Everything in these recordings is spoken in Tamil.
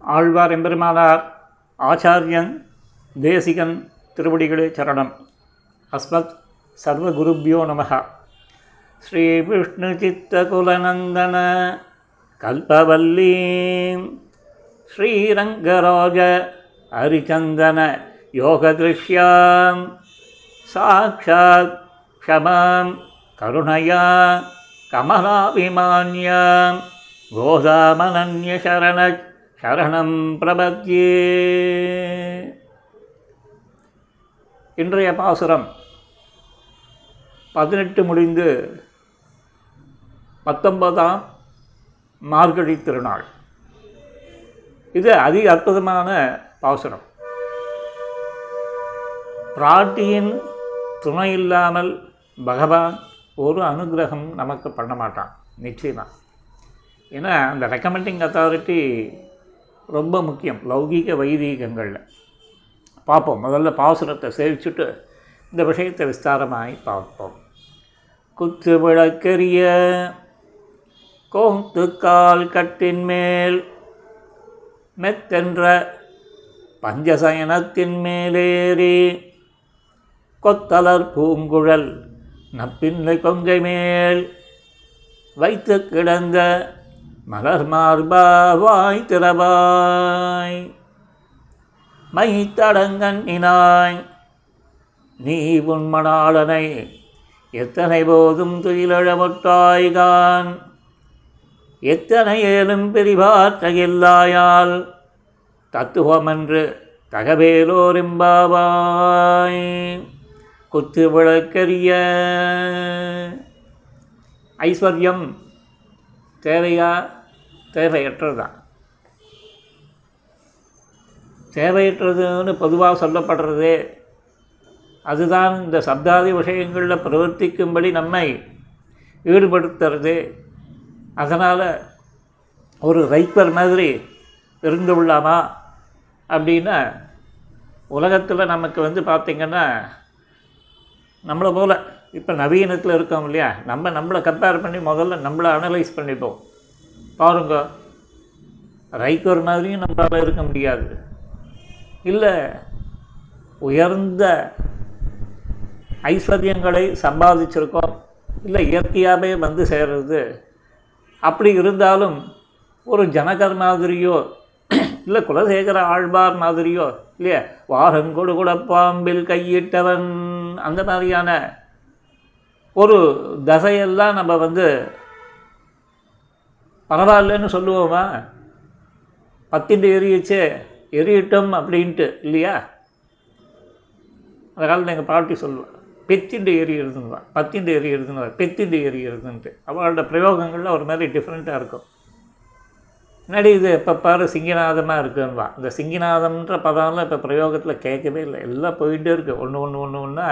ஆழ்வார் எம்பெருமானார் ஆச்சாரியன் தேசிகன் திருவடிகளே சரணம். அஸ்மத் சர்வகுருப்யோ நமக ஸ்ரீ விஷ்ணு சித்தகுலநந்தன கல்பவல்லீம் ஸ்ரீரங்கராஜ ஹரிச்சந்தன யோகதிருஷ்யாம். சாட்சாத் க்ஷமாம் கருணயா கமலாபிமான்யாம் கோதாமனன்யசரண சரணம் பிரபத்யே. இன்றைய பாசுரம் பதினெட்டு முடிந்து பத்தொன்பதாம் மார்கழி திருநாள். இது அதி அற்புதமான பாசுரம். பிராட்டியின் துணை இல்லாமல் பகவான் ஒரு அனுகிரகம் நமக்கு பண்ண மாட்டான். நிச்சயமாக ஏன்னா அந்த ரெக்கமெண்டிங் அத்தாரிட்டி ரொம்ப முக்கியம். லௌகீக வைதீகங்களில். பார்ப்போம். முதல்ல பாசுரத்தை சேவிச்சுட்டு இந்த விஷயத்தை விஸ்தாரமாய் பார்ப்போம். குத்து விளக்கெரிய கோந்து கால் கட்டின் மேல் மெத்தென்ற பஞ்சசயனத்தின் மேலேறி கொத்தலர் பூங்குழல் நப்பின்னை கொங்கை மேல் வைத்து கிடந்த மலர் மார்பா வாய் திறவாய். மை தடங்கண்ணினாய். நீ உன்மணாளனை எத்தனை போதும் துயிலழமுட்டாய்கான் எத்தனை ஏலும் பிரிவாற்றையில்லாயால் தத்துவமென்று தகவேலோரிம்பாவாய். குத்து விளக்கரிய ஐஸ்வர்யம் தேவையா? தேவையற்றது தான் தேவையற்றதுன்னு பொதுவாக சொல்லப்படுறதே அதுதான் இந்த சப்தாதி விஷயங்களில் பிரவர்த்திக்கும்படி நம்மை ஈடுபடுத்துறது. அதனால் ஒரு ரைப்பர் மாதிரி இருந்து விடலாமா அப்படின்னா உலகத்தில் நமக்கு வந்து பார்த்திங்கன்னா நம்மளை போல் இப்போ நவீனத்தில் இருக்கோம் இல்லையா? நம்ம நம்மளை கம்பேர் பண்ணி முதல்ல நம்மளை அனலைஸ் பண்ணிப்போம். பாருங்க ரைக்கர் மாதிரியும் நம்மளால் இருக்க முடியாது. இல்லை உயர்ந்த ஐஸ்வர்யங்களை சம்பாதிச்சிருக்கோம் இல்லை இயற்கையாகவே வந்து சேர்றது. அப்படி இருந்தாலும் ஒரு ஜனகர் மாதிரியோ இல்லை குலசேகர ஆழ்வார் மாதிரியோ இல்லையா? வாரங்கொடு கூட பாம்பில் கையிட்டவன் அந்த மாதிரியான ஒரு தசையெல்லாம் நம்ம வந்து பரவாயில்லன்னு சொல்லுவோமா? பத்திண்டு எரியச்சே எரியட்டும் அப்படின்ட்டு இல்லையா? அந்த காலத்தில் எங்கள் பாட்டி சொல்லுவாள் பெத்திண்டு எரியிறதுன்னு பத்திண்டு எரியிறதுன்னு பெத்திண்டு எரியிறதுன்ட்டு அவளோட பிரயோகங்களில் ஒரு மாதிரி டிஃப்ரெண்ட்டாக இருக்கும். முன்னாடி இது இப்போ பாரு சிங்கிநாதமாக இருக்குன்னுவா இந்த சிங்கிநாதம்ன்ற பதம்லாம் இப்போ பிரயோகத்தில் கேட்கவே இல்லை. எல்லாம் போயிட்டே இருக்குது ஒன்று ஒன்று ஒன்று ஒன்றா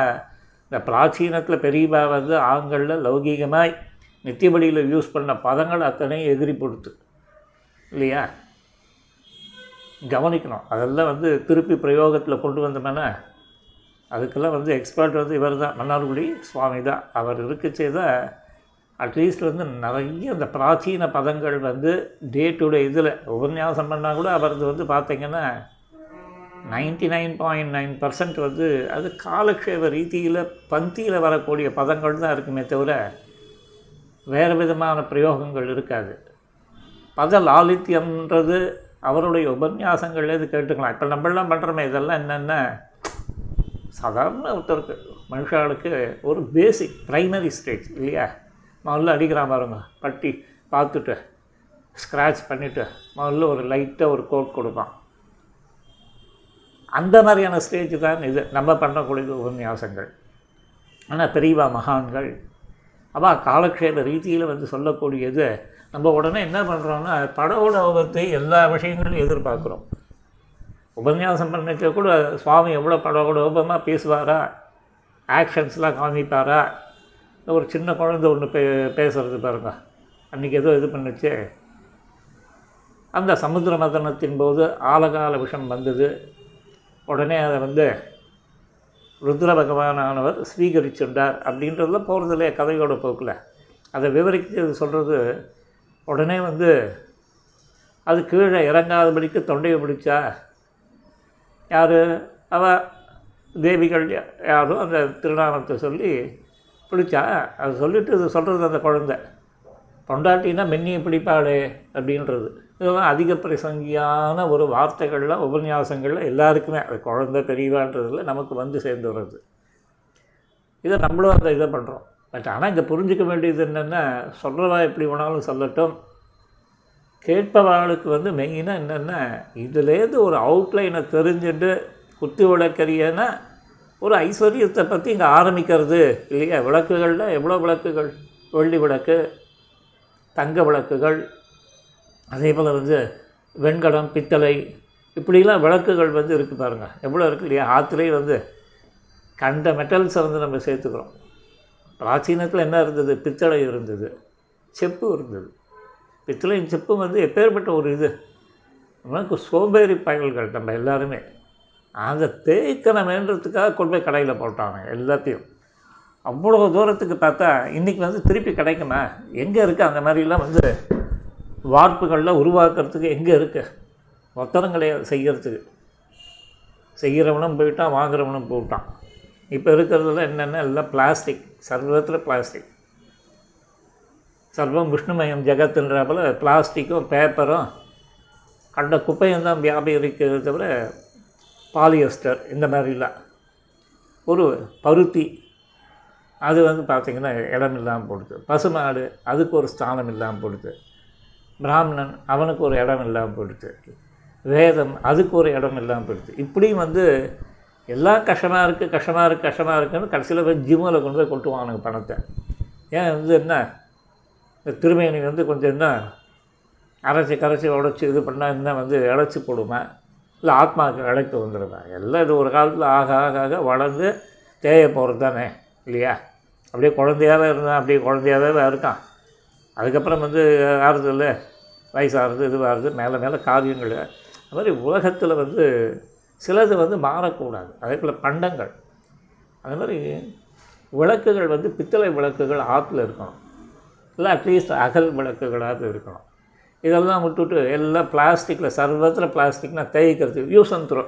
இந்த பிராச்சீனத்தில் பெரியவா வந்து ஆண்களில் லௌகீகமாய் நித்தியபடியில் யூஸ் பண்ண பதங்கள் அத்தனையும் எதிரி பொறுத்து. இல்லையா? கவனிக்கணும். அதெல்லாம் வந்து திருப்பி பிரயோகத்தில் கொண்டு வந்தோம்னா அதுக்கெல்லாம் வந்து எக்ஸ்பர்ட் வந்து இவர் தான் மன்னார்குடி சுவாமி தான். அவர் இருக்கச்சே தான் அட்லீஸ்ட் வந்து நிறைய இந்த பிராச்சீன பதங்கள் வந்து டே டு டே இதில் உபன்யாசம் பண்ணால் கூட அவரது வந்து பார்த்திங்கன்னா ninety nine point nine percent வந்து அது காலக்ஷேப ரீதியில் பந்தியில் வரக்கூடிய பதங்கள் தான் இருக்குமே தவிர வேறு விதமான பிரயோகங்கள் இருக்காது. பத லாலித்யம்ன்றது அவருடைய உபன்யாசங்கள்லேருந்து கேட்டுக்கலாம். இப்போ நம்மளாம் பண்ணுறோமே இதெல்லாம் என்னென்ன? சாதாரண ஒருத்தருக்கு மனுஷாளுக்கு ஒரு பேசிக் ப்ரைமரி ஸ்டேஜ் இல்லையா? முதல்ல அடிக்கிறான் பாருங்க பட்டி பார்த்துட்டு ஸ்க்ராட்ச் பண்ணிவிட்டு முதல்ல ஒரு லைட்டாக ஒரு கோட் கொடுப்பான். அந்த மாதிரியான ஸ்டேஜ் தான் இது. நம்ம பண்ணக்கூடிய உபன்யாசங்கள். ஆனால் பெரியவா மகான்கள் அவள் காலக்ஷேப ரீதியில் வந்து சொல்லக்கூடியது நம்ம உடனே என்ன பண்ணுறோன்னா படோடோபத்தை எல்லா விஷயங்களையும் எதிர்பார்க்குறோம். உபன்யாசம் பண்ணிக்க கூட சுவாமி எவ்வளோ படோடோபமாக பேசுவாரா? ஆக்ஷன்ஸ்லாம் காமிப்பாரா? ஒரு சின்ன குழந்தை ஒன்று பே பேசுகிறது பாருங்க. அன்றைக்கி ஏதோ இது பண்ணுச்சு. அந்த சமுத்திர மதனத்தின் போது ஆலகால விஷம் வந்தது. உடனே அதை வந்து ருத்ர பகவானானவர் ஸ்வீகரிச்சுண்டார் அப்படின்றதுலாம் போகிறதில்லையே கதையோட போக்கில். அதை விவரித்து சொல்கிறது உடனே வந்து அது கீழே இறங்காதபடிக்கு தொண்டையை பிடிச்சா யார்? அவ தேவிகள் யாரும் அந்த திருநாமத்தை சொல்லி பிடிச்சா அது சொல்லிட்டு இது சொல்கிறது அந்த குழந்தை. பொண்டாட்டின்னா மென்னியை பிடிப்பாளே அப்படின்றது. இதெல்லாம் அதிக பிரசங்கியான ஒரு வார்த்தைகளில் உபன்யாசங்களில் எல்லாருக்குமே அது குழந்த பெரியவான்றதில் நமக்கு வந்து சேர்ந்து வர்றது. இதை நம்மளும் அந்த இதை பண்ணுறோம் பட் ஆனால் இங்கே புரிஞ்சுக்க வேண்டியது என்னென்னா சொல்கிறவா எப்படி வேணாலும் சொல்லட்டும். கேட்பவாளுக்கு வந்து மெயினாக என்னென்னா இதுலேருந்து ஒரு அவுட்லைனை தெரிஞ்சுட்டு குத்து விளக்கறியன்னா ஒரு ஐஸ்வர்யத்தை பற்றி இங்கே ஆரம்பிக்கிறது. இல்லையா? விளக்குகளில் எவ்வளோ விளக்குகள்? வெள்ளி விளக்கு தங்க விளக்குகள் அதே போல் வந்து வெண்கலம் பித்தளை இப்படிலாம் விளக்குகள் வந்து இருக்குது பாருங்கள் எவ்வளோ இருக்குது இல்லையா? ஆற்றுலையே வந்து கண்ட மெட்டல்ஸை வந்து நம்ம சேர்த்துக்கிறோம். பிராச்சீனத்தில் என்ன இருந்தது? பித்தளை இருந்தது. செப்பு இருந்தது. பித்தளையும் செப்பும் வந்து எப்பேற்பட்ட ஒரு இது? நமக்கு சோம்பேறி பயல்கள் நம்ம எல்லாருமே. அதை தேய்த்தனமேன்றதுக்காக கொண்டு போய் கடையில் போட்டாங்க எல்லாத்தையும். அவ்வளோ தூரத்துக்கு பார்த்தா இன்றைக்கி வந்து திருப்பி கிடைக்குமா? எங்கே இருக்குது அந்த மாதிரிலாம் வந்து வார்ப்புகள்லாம் உருவாக்குறதுக்கு எங்கே இருக்குது ஒத்தனம் கிடையாது செய்கிறதுக்கு செய்கிறவனும் போயிட்டான் வாங்குறவனும் போயிட்டான் இப்போ இருக்கிறதுல என்னென்ன? எல்லாம் பிளாஸ்டிக் சர்வத்தில் பிளாஸ்டிக் சர்வம் விஷ்ணுமயம் ஜெகத்துன்ற போல் பிளாஸ்டிக்கும் பேப்பரும் கண்ட குப்பையும் தான் வியாபரிக்கிறது தவிர பாலியஸ்டர் இந்த மாதிரிலாம். ஒரு பருத்தி. அது வந்து பார்த்திங்கன்னா இடம் இல்லாமல் போடுது. பசுமாடு அதுக்கு ஒரு ஸ்தானம் இல்லாமல் போடுது. பிராமணன் அவனுக்கு ஒரு இடம் இல்லாமல் போயிடுது வேதம் அதுக்கு ஒரு இடம் இல்லாமல் போயிடுது இப்படியும் வந்து எல்லாம் கஷ்டமாக இருக்குது கஷ்டமாக இருக்குது கஷ்டமாக இருக்குன்னு கடைசியில் போய் ஜிம்மில் கொண்டு போய் கொட்டுவானுங்க பணத்தை. ஏன் வந்து என்ன? இந்த திருமேனி வந்து கொஞ்சம் என்ன? அரைச்சி கரைச்சி உடச்சி இது பண்ணால் என்ன வந்து இழைச்சி போடுமா? இல்லை ஆத்மாவுக்கு இழைப்பு வந்துடுமா? எல்லாம் இது ஒரு காலத்தில் ஆக ஆக ஆக வளர்ந்து தேய போகிறது தானே இல்லையா? அப்படியே குழந்தையாவே இருந்தான் அப்படியே குழந்தையாவே இருக்கான். அதுக்கப்புறம் வந்து ஆறுது இல்லை வயசாகிறது இதுவாகிறது மேலே மேலே காரியங்கள். அது மாதிரி உலகத்தில் வந்து சிலது வந்து மாறக்கூடாது. அதே போல் பண்டங்கள். அது மாதிரி விளக்குகள் வந்து பித்தளை விளக்குகள் ஆற்றுல இருக்கணும். இல்லை அட்லீஸ்ட் அகல் விளக்குகளாவது இருக்கணும். இதெல்லாம் விட்டுட்டு எல்லாம் பிளாஸ்டிக்கில் சர்வத்தில் பிளாஸ்டிக்னால் தேய்க்கிறதுக்கு யூஸ் அண்ட் த்ரோ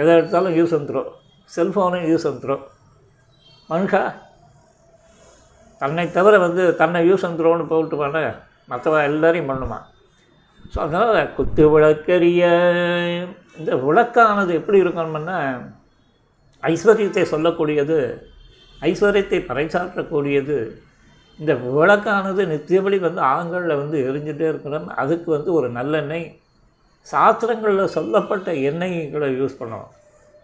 எதை எடுத்தாலும் யூஸ் அண்ட் த்ரோ செல்ஃபோனும் யூஸ் அண்ட் த்ரோ மனுஷா தன்னை தவிர வந்து தன்னை யூஸ் அண்ட் த்ரோன்னு போட்டு பண்ண மற்றவ எல்லாரையும் பண்ணுமா? ஸோ அதனால் குத்து விளக்கரிய இந்த விளக்கானது எப்படி இருக்கணும்னா ஐஸ்வர்யத்தை சொல்லக்கூடியது ஐஸ்வர்யத்தை பறைசாற்றக்கூடியது. இந்த விளக்கானது நித்தியபடி வந்து ஆண்களில் வந்து எரிஞ்சுட்டே இருக்கணும். அதுக்கு வந்து ஒரு நல்லெண்ணெய். சாஸ்திரங்களில் சொல்லப்பட்ட எண்ணெய்களை யூஸ் பண்ணணும்.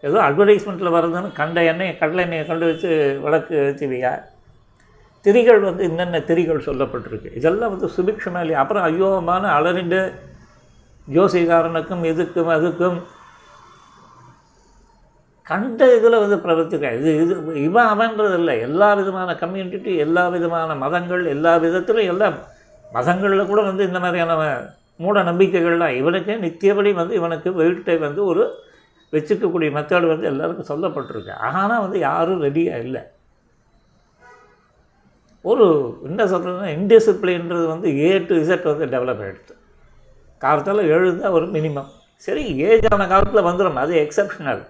ஏதோ அட்வர்டைஸ்மெண்ட்டில் வர்றதுன்னு கண்ட எண்ணெய் கடலை எண்ணெயை கண்டு வச்சு விளக்கு ஏற்றுவியா திரிகள் வந்து என்னென்ன திரிகள் சொல்லப்பட்டிருக்கு? இதெல்லாம் வந்து சுபிக்ஷமாக இல்லையா அப்புறம் அயோகமான அலறிண்டு ஜோசிகாரனுக்கும் இதுக்கும் அதுக்கும் கண்ட இதில் வந்து பிரவர்த்திக்க இது இது இவன் அவன்றது இல்லை. எல்லா விதமான கம்யூனிட்டி எல்லா விதமான மதங்கள் எல்லா விதத்திலும் எல்லாம் மதங்களில் கூட வந்து இந்த மாதிரியான மூட நம்பிக்கைகள்லாம் இவனுக்கு நித்தியபடி வந்து இவனுக்கு வீட்டை வந்து ஒரு வச்சுக்கக்கூடிய மெத்தேடு வந்து எல்லாருக்கும் சொல்லப்பட்டிருக்கு. ஆனால் வந்து யாரும் ரெடியாக இல்லை. ஒரு என்ன சொல்கிறதுன்னா இன்டிசிப்ளின்றது வந்து ஏ டு இசட் வந்து டெவலப் ஆகிடுது காலத்தில் தான் ஒரு மினிமம் சரி ஏஜான காலத்தில் வந்துடும் அது எக்ஸப்ஷனல்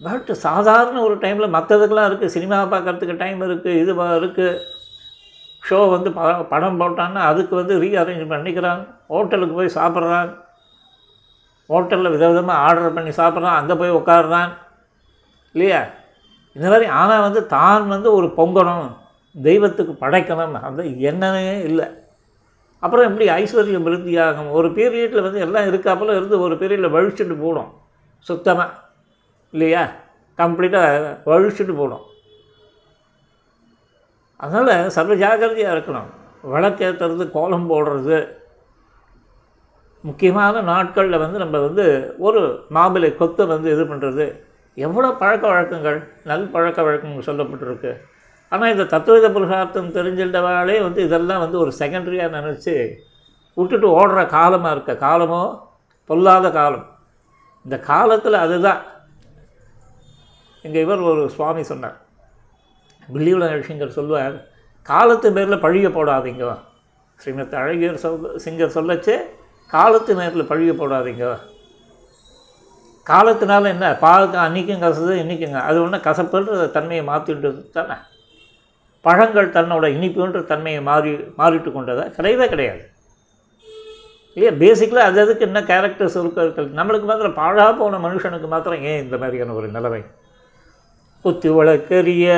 பட் சாதாரண ஒரு டைமில் மற்றதுக்கெலாம் இருக்குது சினிமா பார்க்குறதுக்கு டைம் இருக்குது இது இருக்குது ஷோ வந்து ப படம் போட்டான்னா அதுக்கு வந்து ரீஅரேஞ்ச் பண்ணிக்கிறான் ஹோட்டலுக்கு போய் சாப்பிட்றான் ஹோட்டலில் விதவிதமாக ஆர்டர் பண்ணி சாப்பிட்றான். அங்கே போய் உட்காடுறான் இல்லையா? இந்த மாதிரி ஆனால் வந்து தான் வந்து ஒரு பொங்கணும். தெய்வத்துக்கு படைக்கணும் அந்த எண்ணமே இல்லை. அப்புறம் எப்படி ஐஸ்வர்யம் விருத்தியாகும் ஒரு பீரியடில் வந்து எல்லாம் இருக்காப்புல இருந்து ஒரு பீரியடில் வழிச்சுட்டு போடும் சுத்தமாக இல்லையா? கம்ப்ளீட்டாக வழிச்சுட்டு போடும் அதனால் சர்வ ஜாகிரதையாக இருக்கணும். விளக்கேற்றுறது கோலம் போடுறது. முக்கியமான நாட்களில் வந்து நம்ம வந்து ஒரு மாபிளை கொத்தை வந்து இது பண்ணுறது எவ்வளோ பழக்க வழக்கங்கள்? நல் பழக்க வழக்கங்கள் சொல்லப்பட்டிருக்கு. ஆனால் இந்த தத்துவத புருஷார்த்தம் தெரிஞ்சிருந்தவாளே வந்து இதெல்லாம் வந்து ஒரு செகண்டரியாக நினச்சி விட்டுட்டு ஓடுற காலமாக இருக்க காலமோ பொல்லாத காலம். இந்த காலத்தில் அதுதான். இங்கே இவர் ஒரு சுவாமி சொன்னார். பில்லியுல சிங்கர் சொல்லுவார் காலத்து பேரில் பழிய போடாதீங்க. ஸ்ரீமத் அழகியர் சொல் சிங்கர் சொல்லச்சே காலத்து நேரத்தில் பழிய போடாதீங்க. காலத்தினால என்ன? பாலுக்கு அன்றைக்கும் கசது இன்றைக்குங்க அது ஒன்றும் கசப்புன்ற தன்மையை மாற்றிட்டு தானே பழங்கள் தன்னோட இனிப்புன்ற தன்மையை மாறி மாறிட்டு கொண்டதா? கிடையவே கிடையாது. இல்லையா? பேசிக்கலாக அது அதுக்கு என்ன கேரக்டர்ஸ் இருக்கிறது நம்மளுக்கு மாத்திரம் பாழா போன மனுஷனுக்கு மாத்திரம் ஏன் இந்த மாதிரியான ஒரு நிலைமை? குத்தி வளர்க்கரிய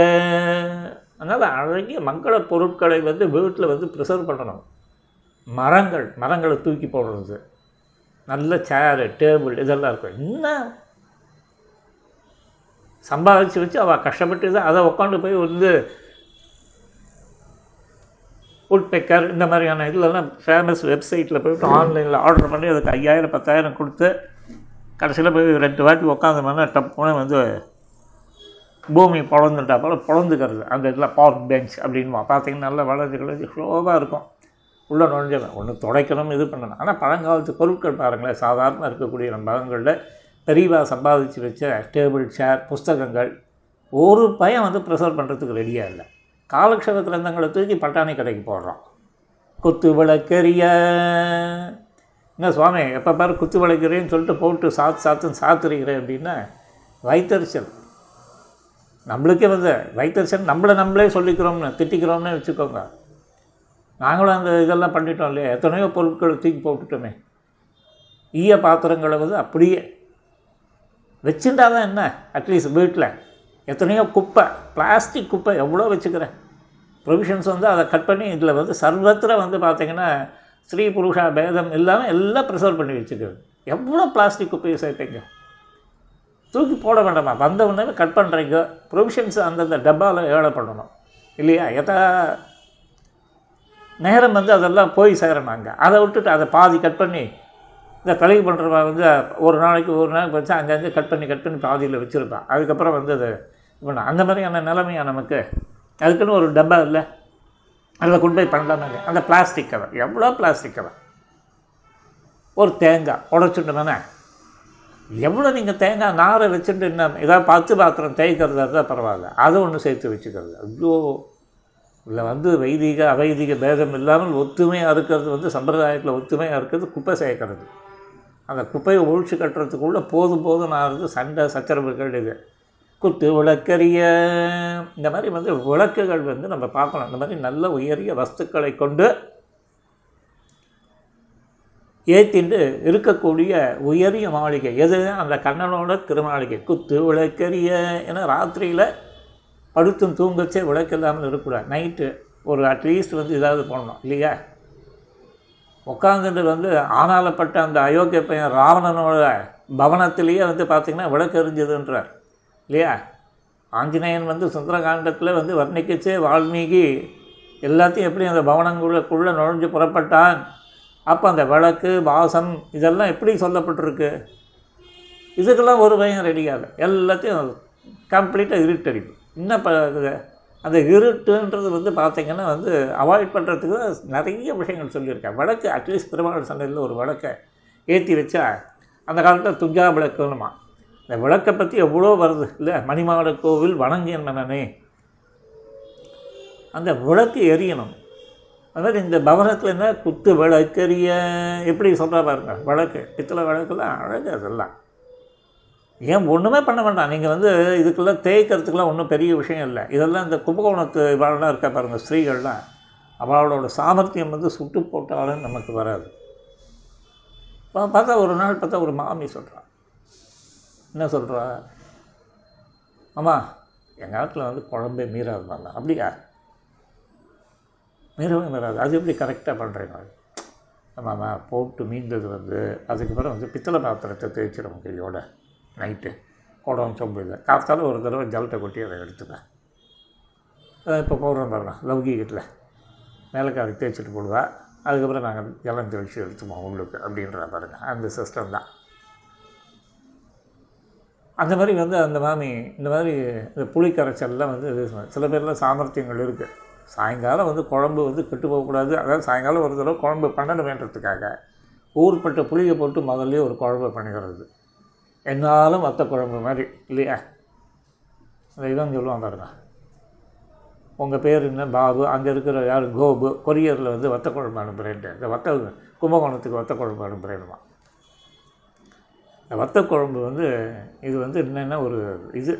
அதனால் அழகிய மங்கள பொருட்களை வந்து வீட்டில் வந்து ப்ரிசர்வ் பண்ணணும். மரங்கள் மரங்களை தூக்கி போடுறது. நல்ல சேரு டேபிள் இதெல்லாம் இருக்கும். என்ன? சம்பாதிச்சு வச்சு அவள் கஷ்டப்பட்டு தான் அதை உட்காந்து போய் வந்து உட்பெக்கர் இந்த மாதிரியான இதுலலாம் ஃபேமஸ் வெப்சைட்டில் போய்ட்டு ஆன்லைனில் ஆர்டர் பண்ணி அதுக்கு ஐயாயிரம் பத்தாயிரம் கொடுத்து கடைசியில் போய் ரெண்டு வாட்டி உட்காந்தோம்னா டப்புன்னு வந்து பூமி பிளந்துட்டா போல் பிளந்துக்கிறது. அந்த இதில் பார்க் பெஞ்ச் அப்படின்வா பார்த்தீங்கன்னா நல்லா வளர்ந்து வளர்ச்சி ஸ்லோவாக இருக்கும். உள்ளே நுழைஞ்சிடும் ஒன்று துடைக்கணும் இது பண்ணணும். ஆனால் பழங்காலத்து பொருட்கள் பாருங்களேன் சாதாரணமாக இருக்கக்கூடிய நம்ம பழங்களில் பெரியவாக சம்பாதிச்சு வச்ச டேபிள் சேர் புஸ்தகங்கள் ஒரு பையன் வந்து ப்ரிசர்வ் பண்ணுறதுக்கு ரெடியாக இல்லை. காலக்ஷேப கிரந்தங்களை தூக்கி பட்டாணி கடைக்கு போடுறோம். குத்து விளக்கெரிய என்ன சுவாமி எப்போ பாரு குத்து விளக்கிறேன்னு சொல்லிட்டு போட்டு சாத்து சாத்துன்னு சாத்துருக்கிறேன் அப்படின்னா வைத்தறிச்சல். நம்மளுக்கே வந்து வைத்தறிச்சல் நம்மளை நம்மளே சொல்லிக்கிறோம்னு திட்டிக்கிறோம்னு வச்சுக்கோங்க. நாங்களும் அந்த இதெல்லாம் பண்ணிட்டோம் இல்லையா? எத்தனையோ பொருட்களை தூக்கி போட்டுட்டோமே. ஈய பாத்திரங்களை வந்து அப்படியே வச்சுட்டா தான் என்ன? அட்லீஸ்ட் வீட்டில் எத்தனையோ குப்பை பிளாஸ்டிக் குப்பை எவ்வளோ வச்சுக்கிறேன். ப்ரொவிஷன்ஸ் வந்து அதை கட் பண்ணி இதில் வந்து சர்வத்திர வந்து பார்த்திங்கன்னா ஸ்ரீ புருஷா பேதம் இல்லாமல் எல்லாம் ப்ரிசர்வ் பண்ணி வச்சுக்கிறது. எவ்வளோ பிளாஸ்டிக் குப்பையை சேர்ப்பீங்க? தூக்கி போட வேண்டாமா? வந்த உடனே கட் பண்ணுறீங்க ப்ரொவிஷன்ஸ் அந்தந்த டப்பாவில் ஏழை பண்ணணும். இல்லையா? எதா நேரம் வந்து அதெல்லாம் போய் சேரணும் அங்கே அதை விட்டுட்டு அதை பாதி கட் பண்ணி இந்த தலைவு பண்ணுறவன் வந்து ஒரு நாளைக்கு ஒரு நாளைக்கு வச்சு அங்கங்கே கட் பண்ணி கட் பண்ணி பாதியில் வச்சுருப்பான். அதுக்கப்புறம் வந்து அது இப்போ அந்த மாதிரியான நிலைமையா நமக்கு? அதுக்குன்னு ஒரு டப்பா இல்லை. அதில் கொண்டு போய் பண்ணலாமே அந்த பிளாஸ்டிக் கவர் எவ்வளோ பிளாஸ்டிக் கவர் ஒரு தேங்காய். உடச்சுட்டோமே எவ்வளோ நீங்கள் தேங்காய் நாரை வச்சுட்டு என்ன ஏதாவது பத்து பாத்திரம் தேய்க்கிறதா இருந்தால் பரவாயில்ல. அதை ஒன்று சேர்த்து வச்சுக்கிறது. ஐயோ! இல்லை வந்து வைதிக அவைதிக பேதம் இல்லாமல் ஒத்துமையாக இருக்கிறது வந்து சம்பிரதாயத்தில் ஒத்துமையாக இருக்கிறது குப்பை சேர்க்கறது அந்த குப்பையை ஒழிச்சு கட்டுறதுக்குள்ளே போதும் போதும் ஆகிறது சண்டை சச்சரவுகள் இது. குத்து விளக்கரிய இந்த மாதிரி வந்து விளக்குகள் வந்து நம்ம பார்க்கணும். இந்த மாதிரி நல்ல உயரிய வஸ்துக்களை கொண்டு ஏற்றிண்டு இருக்கக்கூடிய உயரிய மாளிகை. எது? அந்த கண்ணனோட திருமாளிகை. குத்து விளக்கரிய ஏன்னா ராத்திரியில் படுத்தும் தூங்கச்சே விளக்கு இல்லாமல் இருக்கக்கூடாது. நைட்டு ஒரு அட்லீஸ்ட் வந்து ஏதாவது பண்ணணும் இல்லையா? உட்காந்துட்டு வந்து ஆனாலப்பட்ட அந்த அயோக்கிய பையன் ராவணனோட பவனத்திலேயே வந்து பார்த்திங்கன்னா விளக்கு எரிஞ்சதுன்றார். இல்லையா? ஆஞ்சநேயன் வந்து சுந்தரகாண்டத்தில் வந்து வர்ணிக்கச்சே வால்மீகி எல்லாத்தையும் எப்படி அந்த பவனங்களுக்குள்ளே நுழைஞ்சு புறப்பட்டான்? அப்போ அந்த விளக்கு வாசம் இதெல்லாம் எப்படி சொல்லப்பட்டிருக்கு? இதுக்கெல்லாம் ஒரு பையன் ரெடியாகல எல்லாத்தையும் கம்ப்ளீட்டாக இருட்டடிப்பு. என்ன ப அந்த இருட்டுன்றது வந்து பார்த்திங்கன்னா வந்து அவாய்ட் பண்ணுறதுக்கு நிறைய விஷயங்கள் சொல்லியிருக்கேன் விளக்கு அட்லீஸ்ட் திருமண சந்தையில் ஒரு விளக்கை ஏற்றி வச்சா அந்த காலத்தில் துஞ்சா விளக்குமா இந்த விளக்கை பற்றி எவ்வளோ வருது? இல்லை மணிமாட கோவில் வணங்கியன் அந்த விளக்கு எரியணும். அதாவது இந்த பவனத்தில் என்ன? குத்து விளக்கெரிய எப்படி சொல்கிறா பாருங்க விளக்கு. பித்தளை விளக்குலாம் அழகு அதெல்லாம். ஏன் ஒன்றுமே பண்ண வேண்டாம். நீங்கள் வந்து இதுக்கெல்லாம் தேய்க்கிறதுக்கெல்லாம் ஒன்றும் பெரிய விஷயம் இல்லை. இதெல்லாம் இந்த கும்பகோணத்து இவாளெலாம் இருக்கா பாருங்கள் ஸ்திரீகள்லாம். அவளோட சாமர்த்தியம் வந்து சுட்டு போட்டாலும் நமக்கு வராது. பார்த்தா ஒரு நாள் பார்த்தா ஒரு மாமி சொல்கிறான் என்ன சொல்கிறா ஆமாம் எங்கள் ஆட்டில் வந்து குழம்பே மீறாது நல்லா அப்படியா? மீறவே மீறாது. அது எப்படி கரெக்டாக பண்ணுறீங்க ஆமாம்மா போட்டு மீந்தது வந்து அதுக்கப்புறம் வந்து பித்தளை பாத்திரத்தை தேய்ச்சிடும் கையோட நைட்டு. குடம் சொம்பு இதை. காத்தால ஒரு தடவை ஜலத்தை கொட்டி அதை எடுத்துப்பேன். இப்போ போடுறோம் பாருங்க லௌகீகத்தில் மேலக்காரி தேய்ச்சிட்டு போடுவா. அதுக்கப்புறம் நாங்கள் ஜலம் தெளித்து எடுத்துப்போம் உள்ளுக்கு அப்படின்ற பாருங்கள் அந்த சிஸ்டம் தான். அந்த மாதிரி வந்து அந்த மாமி இந்த மாதிரி இந்த புளி கரைச்சல்லாம் வந்து இது சில பேர்லாம் சாமர்த்தியங்கள் இருக்குது சாயங்காலம் வந்து குழம்பு வந்து கெட்டு போகக்கூடாது. அதாவது சாயங்காலம் ஒரு தடவை குழம்பு பண்ணணுமேன்றதுக்காக ஊர்பட்ட புளியை போட்டு முதல்ல ஒரு குழம்பு பண்ணிக்கிறது என்னாலும் மற்ற குழம்பு மாதிரி இல்லையா? அந்த இதான் சொல்லுவான் பாருங்க. உங்கள் பேர் என்ன? பாபு. அங்கே இருக்கிற யார்? கோபு. கொரியரில் வந்து வத்த குழம்பு அனுப்புகிறேன்ட்டு இந்த வத்த கும்பகோணத்துக்கு வத்த குழம்பு அனுப்புகிறேன்னுமா வத்த குழம்பு வந்து இது வந்து என்னென்னா ஒரு இது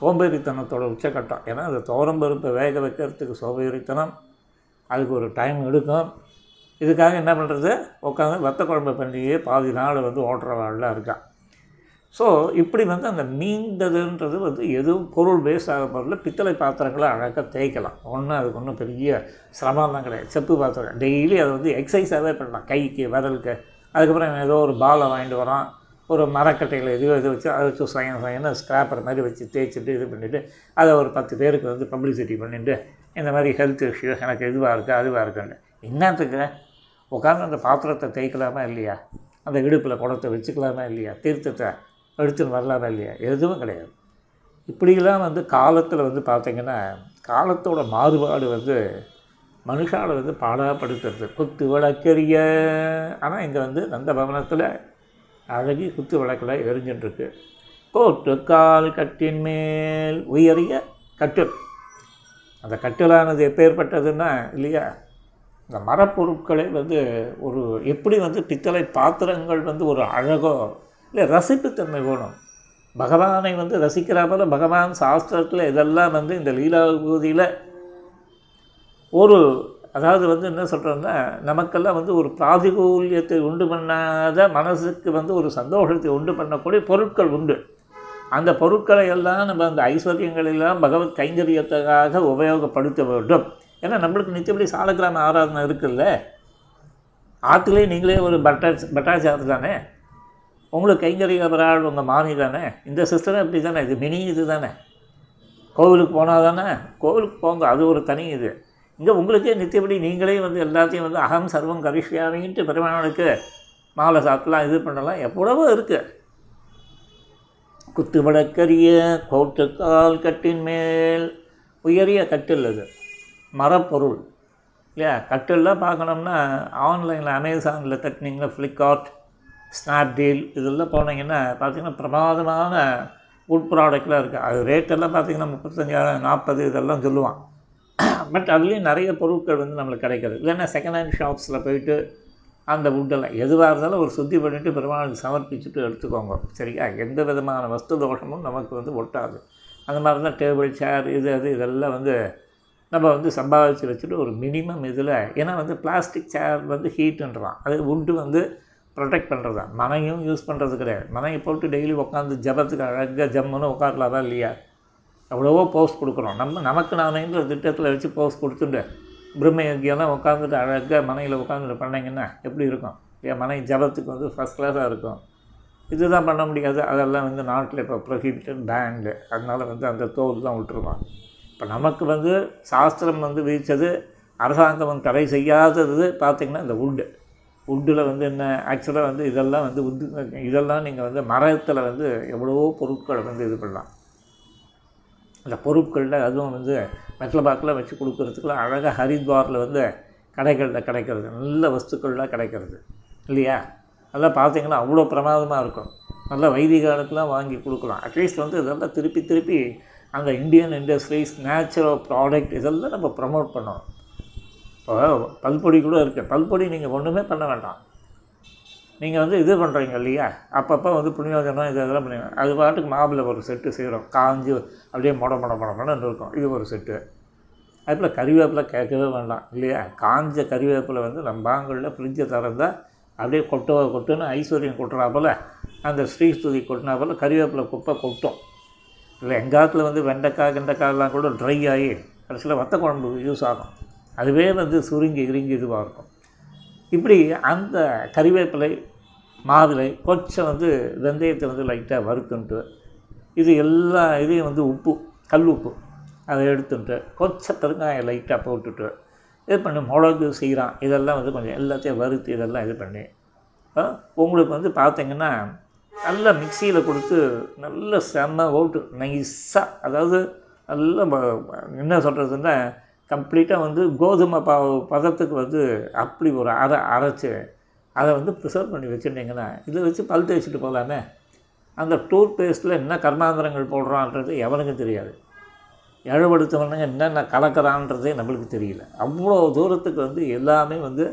சோம்பேறித்தனத்தோட உச்சக்கட்டம். ஏன்னா அந்த துவரம்பருப்பை வேக வைக்கிறதுக்கு சோம்பேறித்தனம் அதுக்கு ஒரு டைம் எடுக்கும். இதுக்காக என்ன பண்ணுறது உட்காந்து வத்த குழம்பு பண்ணியே பாதி நாள் வந்து ஓட்டுறவாள்லாம் இருக்கா. ஸோ இப்படி வந்து அந்த மீண்டதுன்றது வந்து எதுவும் பொருள் பேஸ் ஆக பொருள் பித்தளை பாத்திரங்களை அழகாக தேய்க்கலாம். ஒன்றும் அதுக்கு ஒன்றும் பெரிய சிரமம்லாம் கிடையாது. செப்பு பாத்திரம். டெய்லி அதை வந்து எக்ஸசைஸாகவே பண்ணலாம். கைக்கு விரலுக்கு. அதுக்கப்புறம் ஏதோ ஒரு பாலை வாங்கிட்டு வரான் ஒரு மரக்கட்டையில் எதையோ இது வச்சு அதை வச்சு சயன் சயனை ஸ்க்ராப்பர் மாதிரி வச்சு தேய்ச்சிட்டு இது பண்ணிவிட்டு அதை ஒரு பத்து பேருக்கு வந்து பப்ளிசிட்டி பண்ணிட்டு இந்த மாதிரி ஹெல்த் இஷ்யூ எனக்கு இதுவாக இருக்குது அதுவாக இருக்குன்னு என்னத்துக்கு? உட்காந்து அந்த பாத்திரத்தை தேய்க்கலாமா இல்லையா? அந்த இடுப்பில் குடத்தை வச்சுக்கலாமா இல்லையா? தீர்த்தத்தை எடுத்துன்னு வரலாமா இல்லையா? எதுவும் கிடையாது. இப்படிலாம் வந்து காலத்தில் வந்து பார்த்திங்கன்னா காலத்தோட மாறுபாடு வந்து மனுஷால் வந்து பாடாப்படுத்துறது. குத்து விளக்கெரிய ஆனால் இங்கே வந்து நந்த பவனத்தில் அழகி குத்து விளக்கில் எரிஞ்சுட்டுருக்கு கோட்டுக்கால் கட்டின் மேல் உயரிய கட்டில். அந்த கட்டிலானது எப்பேற்பட்டதுன்னா இல்லையா? இந்த மரப்பொருட்களை வந்து ஒரு எப்படி வந்து பித்தளை பாத்திரங்கள் வந்து ஒரு அழகோ இல்லை ரசிப்புத்தன்மை வேணும். பகவானை வந்து ரசிக்கிறா போல பகவான் சாஸ்திரத்தில் இதெல்லாம் வந்து இந்த லீலா பகுதியில் ஒரு அதாவது வந்து என்ன சொல்கிறோன்னா நமக்கெல்லாம் வந்து ஒரு பிராதிகூல்யத்தை உண்டு பண்ணாத மனசுக்கு வந்து ஒரு சந்தோஷத்தை உண்டு பண்ணக்கூடிய பொருட்கள் உண்டு. அந்த பொருட்களை எல்லாம் நம்ம அந்த ஐஸ்வர்யங்களெல்லாம் பகவத் கைங்கரியத்துக்காக உபயோகப்படுத்த வேண்டும். ஏன்னா நம்மளுக்கு நித்தியபடி சாலக்கிராம ஆராதனை இருக்குல்ல? ஆற்றுலேயே நீங்களே ஒரு பட்டாச் பட்டாச்சார் தானே? உங்களுக்கு கைங்கரியபராள் உங்கள் மாமி தானே? இந்த சிஸ்டம் இப்படி தானே? இது மினி இது தானே? கோவிலுக்கு போனால் தானே? கோவிலுக்கு போங்க அது ஒரு தனி இது. இங்கே உங்களுக்கே நித்தியபடி நீங்களே வந்து எல்லாத்தையும் வந்து அகம் சர்வம் கரிஷ்யாமின்ட்டு பெருமானுக்கு மாலை சாத்தலாம் இது பண்ணலாம் எவ்வளவோ இருக்குது குத்துவடக்கரிய கோட்டுக்கால் கட்டின் மேல். உயரிய கட்டில் அது. மரப்பொருள். இல்லையா? கட்டில்லாம் பார்க்கணும்னா ஆன்லைனில் அமேசானில் தட்டினீங்கன்னா ஃப்ளிப்கார்ட் ஸ்னாப்டீல் இதெல்லாம் போனீங்கன்னா பார்த்தீங்கன்னா பிரமாதமான உட் ப்ராடக்ட்லாம் இருக்குது அது ரேட்டெல்லாம் பார்த்தீங்கன்னா முப்பத்தஞ்சாயிரம் நாற்பது இதெல்லாம் சொல்லுவான். பட் அதுலேயும் நிறைய பொருட்கள் வந்து நம்மளுக்கு கிடைக்கிறது இல்லைன்னா செகண்ட் ஹேண்ட் ஷாப்ஸில் போயிட்டு அந்த வுட்டெல்லாம் எதுவாக இருந்தாலும் ஒரு சுத்தி பண்ணிவிட்டு பெருமாளுக்கு சமர்ப்பிச்சுட்டு எடுத்துக்கோங்க. சரியா? எந்த விதமான வஸ்து தோஷமும் நமக்கு வந்து ஒட்டாது. அந்த மாதிரி தான் டேபிள் சேர் இது அது இதெல்லாம் வந்து நம்ம வந்து சம்பாதிச்சு வச்சுட்டு ஒரு மினிமம் இதில் ஏன்னா வந்து பிளாஸ்டிக் சேர் வந்து ஹீட்டுன்றான் அது வுட்டு வந்து ப்ரொடெக்ட் பண்ணுறது தான் மனையும் யூஸ் பண்ணுறது கிடையாது. மனையை போட்டு டெய்லி உட்காந்து ஜபத்துக்கு அழகாக ஜம்முன்னு உட்காரலாம் இல்லையா? எவ்வளவோ போஸ்ட் கொடுக்குறோம் நம்ம நமக்கு நானேங்கிற திட்டத்தில் வச்சு போஸ்ட் கொடுத்துட்டு பிரம்ம யோகியெல்லாம் உட்காந்துட்டு அழகாக மனையில் உட்காந்துட்டு பண்ணிங்கன்னா எப்படி இருக்கும்? என் மனை ஜபத்துக்கு வந்து ஃபஸ்ட் கிளாஸாக இருக்கும். இதுதான் பண்ண முடியாது. அதெல்லாம் வந்து நாட்டில் இப்போ ப்ரொஹிபிட்டட் பேண்டு அதனால் வந்து அந்த தோல் தான் விட்டுருவான். இப்போ நமக்கு வந்து சாஸ்திரம் வந்து விதித்தது அரசாங்கம் தடை செய்யாதது பார்த்திங்கன்னா இந்த உட்டு உட்டில் வந்து என்ன? ஆக்சுவலாக வந்து இதெல்லாம் வந்து உட்டு இதெல்லாம் நீங்கள் வந்து மரத்தில் வந்து எவ்வளவோ பொருட்களை வந்து இது பண்ணலாம். அந்த பொருட்களில் அதுவும் வந்து மெட்ல பாக்கில் வச்சு கொடுக்குறதுக்குலாம் அழகாக ஹரித்வாரில் வந்து கடைகளில் கிடைக்கிறது. நல்ல வஸ்துக்கள்லாம் கிடைக்கிறது. இல்லையா? அதெல்லாம் பார்த்தீங்கன்னா அவ்வளோ பிரமாதமாக இருக்கும். நல்லா வைதிக காலத்துலாம் வாங்கி கொடுக்கலாம். அட்லீஸ்ட் வந்து இதெல்லாம் திருப்பி திருப்பி அந்த இந்தியன் இண்டஸ்ட்ரீஸ் நேச்சுரல் ப்ராடக்ட் இதெல்லாம் நம்ம ப்ரமோட் பண்ணணும். இப்போ பல்பொடி கூட இருக்குது பல்பொடி நீங்கள் ஒன்றுமே பண்ண வேண்டாம். நீங்கள் வந்து இது பண்ணுறீங்க இல்லையா? அப்பப்போ வந்து புண்ணியோஜனம் இது இதெல்லாம் பண்ணுவீங்க அது பாட்டுக்கு மாவில் ஒரு செட்டு செய்கிறோம் காஞ்சி அப்படியே மொட மொட மொட மொடன்னு இருக்கும். இது ஒரு செட்டு. அதுபோல் கறிவேப்பிலை கேட்கவே வேண்டாம் இல்லையா? காஞ்ச கறிவேப்பிலை வந்து நம்பாங்களில் ஃப்ரிட்ஜை திறந்தால் அப்படியே கொட்ட கொட்டுன்னு ஐஸ்வர்யம் கொட்டுறா போல் அந்த ஸ்ரீஸ்துதி கொட்டினா போல் கறிவேப்பிலை குப்பை கொட்டும். இல்லை எங்காத்தில் வந்து வெண்டைக்காய் கெண்டைக்காயெல்லாம் கூட ட்ரை ஆகி கடைசியில் வத்த குழம்பு யூஸ் ஆகும். அதுவே வந்து சுருங்கி இறுங்கி இதுவாக இருக்கும். இப்படி அந்த கறிவேப்பிலை மாதுளை கொஞ்சம் வந்து வெந்தயத்தை வந்து லைட்டாக வறுத்துன்ட்டு இது எல்லா இதையும் வந்து உப்பு கல் உப்பு அதை எடுத்துன்ட்டு கொஞ்சம் பெருங்காயம் லைட்டாக போட்டுட்டு இது பண்ணி மிளகு சீரம் இதெல்லாம் வந்து கொஞ்சம் எல்லாத்தையும் வறுத்து இதெல்லாம் இது பண்ணி உங்களுக்கு வந்து பார்த்திங்கன்னா நல்லா மிக்சியில் கொடுத்து நல்ல செம்ம ஓட்டு நைஸாக அதாவது நல்ல என்ன சொல்கிறதுன்னா கம்ப்ளீட்டாக வந்து கோதுமை பாவு பதத்துக்கு வந்து அப்படி ஒரு அரை அரைச்சி அதை வந்து ப்ரிசர்வ் பண்ணி வச்சுருந்தீங்கன்னா இதை வச்சு பல் தேய்ச்சிட்டு போகலாமே அந்த டூத் பேஸ்ட்டில் என்ன கர்மாந்திரங்கள் போடுறான்றது எவனுக்கும் தெரியாது. இழப்படுத்தவனுங்க என்னென்ன கலக்கிறான்றதே நம்மளுக்கு தெரியல. அவ்வளோ தூரத்துக்கு வந்து எல்லாமே வந்து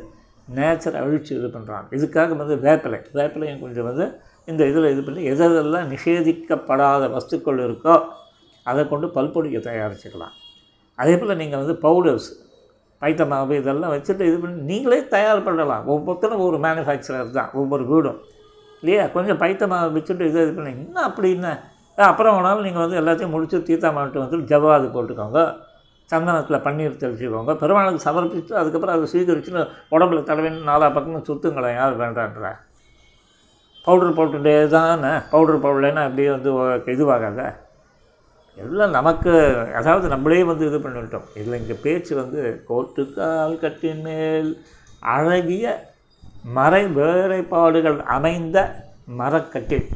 நேச்சர் அழிச்சு இது பண்ணுறாங்க இதுக்காக வந்து வேப்பிலை வேப்பிலையும் கொஞ்சம் வந்து இந்த இதில் இது பண்ணி எதெல்லாம் நிஷேதிக்கப்படாத வஸ்துக்கள் இருக்கோ அதை கொண்டு பல்பொடியை தயாரிச்சுக்கலாம். அதே போல் நீங்கள் வந்து பவுடர்ஸ் பைத்த மாவு இதெல்லாம் வச்சுட்டு இது பண்ணி நீங்களே தயார் பண்ணலாம். ஒவ்வொருத்தரும் ஒரு மேனுஃபேக்சரர் தான் ஒவ்வொரு வீடும். இல்லையா? கொஞ்சம் பைத்த மாவு வச்சுட்டு இதை இது பண்ணி என்ன அப்படி என்ன? அப்புறம் வேணாலும் நீங்கள் வந்து எல்லாத்தையும் முடித்து தீர்த்தா மாவட்டம் வந்து ஜவாது போட்டுக்கோங்க. சந்தனத்தில் பன்னீர் தெளிச்சுக்கோங்க. பெருமாளுக்கு சமர்ப்பித்து அதுக்கப்புறம் அதை ஸ்வீகரிச்சுன்னு உடம்புல தடவின்னு நாலா பக்கமும் சுத்துங்களேன் யார் வேண்டான்ற. பவுடர் போட்டுட்டே தானே? பவுட்ரு போடலைன்னா அப்படியே வந்து இதுவாகாத. எல்லாம் நமக்கு அதாவது நம்மளே வந்து இது பண்ணிட்டோம். இதில் இங்கே பேச்சு வந்து கோட்டுக்கால் கட்டின் மேல் அழகிய மறை வேலைப்பாடுகள் அமைந்த மரக்கட்டில்.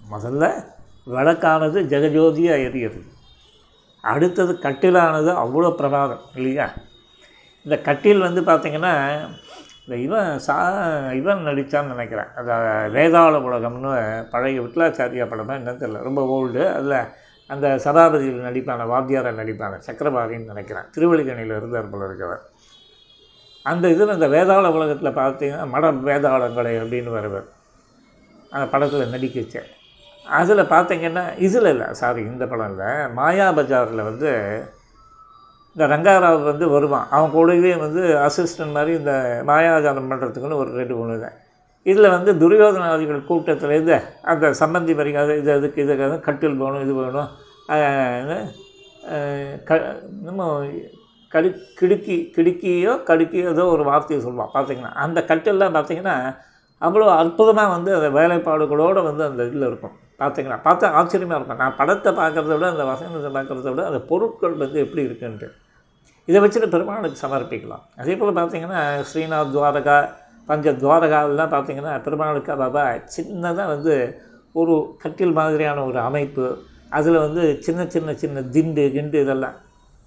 முதல்ல விளக்கானது ஜெகஜோதியாக எரியுது அடுத்தது கட்டிலானது அவ்வளோ பிரமாதம் இல்லையா? இந்த கட்டில் வந்து பார்த்திங்கன்னா இந்த இவன் சா இவன் நடித்தான்னு நினைக்கிறேன். அந்த வேதாள உலகம்னு பழைய விட்லாச்சாரியா படமா என்னன்னு தெரியல. ரொம்ப ஓல்டு அதில் அந்த சதாபதியில் நடிப்பான வாத்தியாரை நடிப்பான சக்கரபாணின்னு நினைக்கிறேன். திருவள்ளிக்கணியில் இருந்தார் போல இருக்கவர் அந்த இதில் இந்த வேதாள உலகத்தில் பார்த்தீங்கன்னா மட வேதாளங்களை அப்படின்னு வருவர் அந்த படத்தில் நடிக்கச்சு. அதில் பார்த்தீங்கன்னா இதில் இல்லை சாரி இந்த படம் இல்லை. மாயா பஜாரில் வந்து இந்த ரங்காராவ் வந்து வருவான். அவன் கூடவே வந்து அசிஸ்டன்ட் மாதிரி இந்த மாயாஜாலம் பண்ணுறதுக்குன்னு ஒரு ரெண்டு மூணு தான் இதில் வந்து துரியோதனாதிகள் கூட்டத்திலேருந்து அந்த சம்பந்தி மரியாதை இது அதுக்கு இதுக்காக கட்டில் வேணும் இது வேணும் க நம்ம கடு கிடுக்கி கிடுக்கியோ கடுக்கியோ ஏதோ ஒரு வார்த்தையை சொல்லுவான். பார்த்தீங்கன்னா அந்த கட்டில்லாம் பார்த்தீங்கன்னா அவ்வளோ அற்புதமாக வந்து அந்த வேலைப்பாடுகளோடு வந்து அந்த இதில் இருக்கும். பார்த்தீங்கன்னா பார்த்தா ஆச்சரியமாக இருக்கும். நான் படத்தை பார்க்குறத விட அந்த வசனத்தை பார்க்குறத விட அந்த பொருட்கள் வந்து எப்படி இருக்குன்ட்டு. இதை வச்சுட்டு பெருமாளுக்கு சமர்ப்பிக்கலாம். அதே போல் பார்த்தீங்கன்னா ஸ்ரீநாத் துவாரகா பஞ்ச துவாரகாவெல்லாம் பார்த்தீங்கன்னா பெருமாளுக்கு பாபா சின்னதாக வந்து ஒரு கட்டில் மாதிரியான ஒரு அமைப்பு அதில் வந்து சின்ன சின்ன சின்ன திண்டு கிண்டு இதெல்லாம்.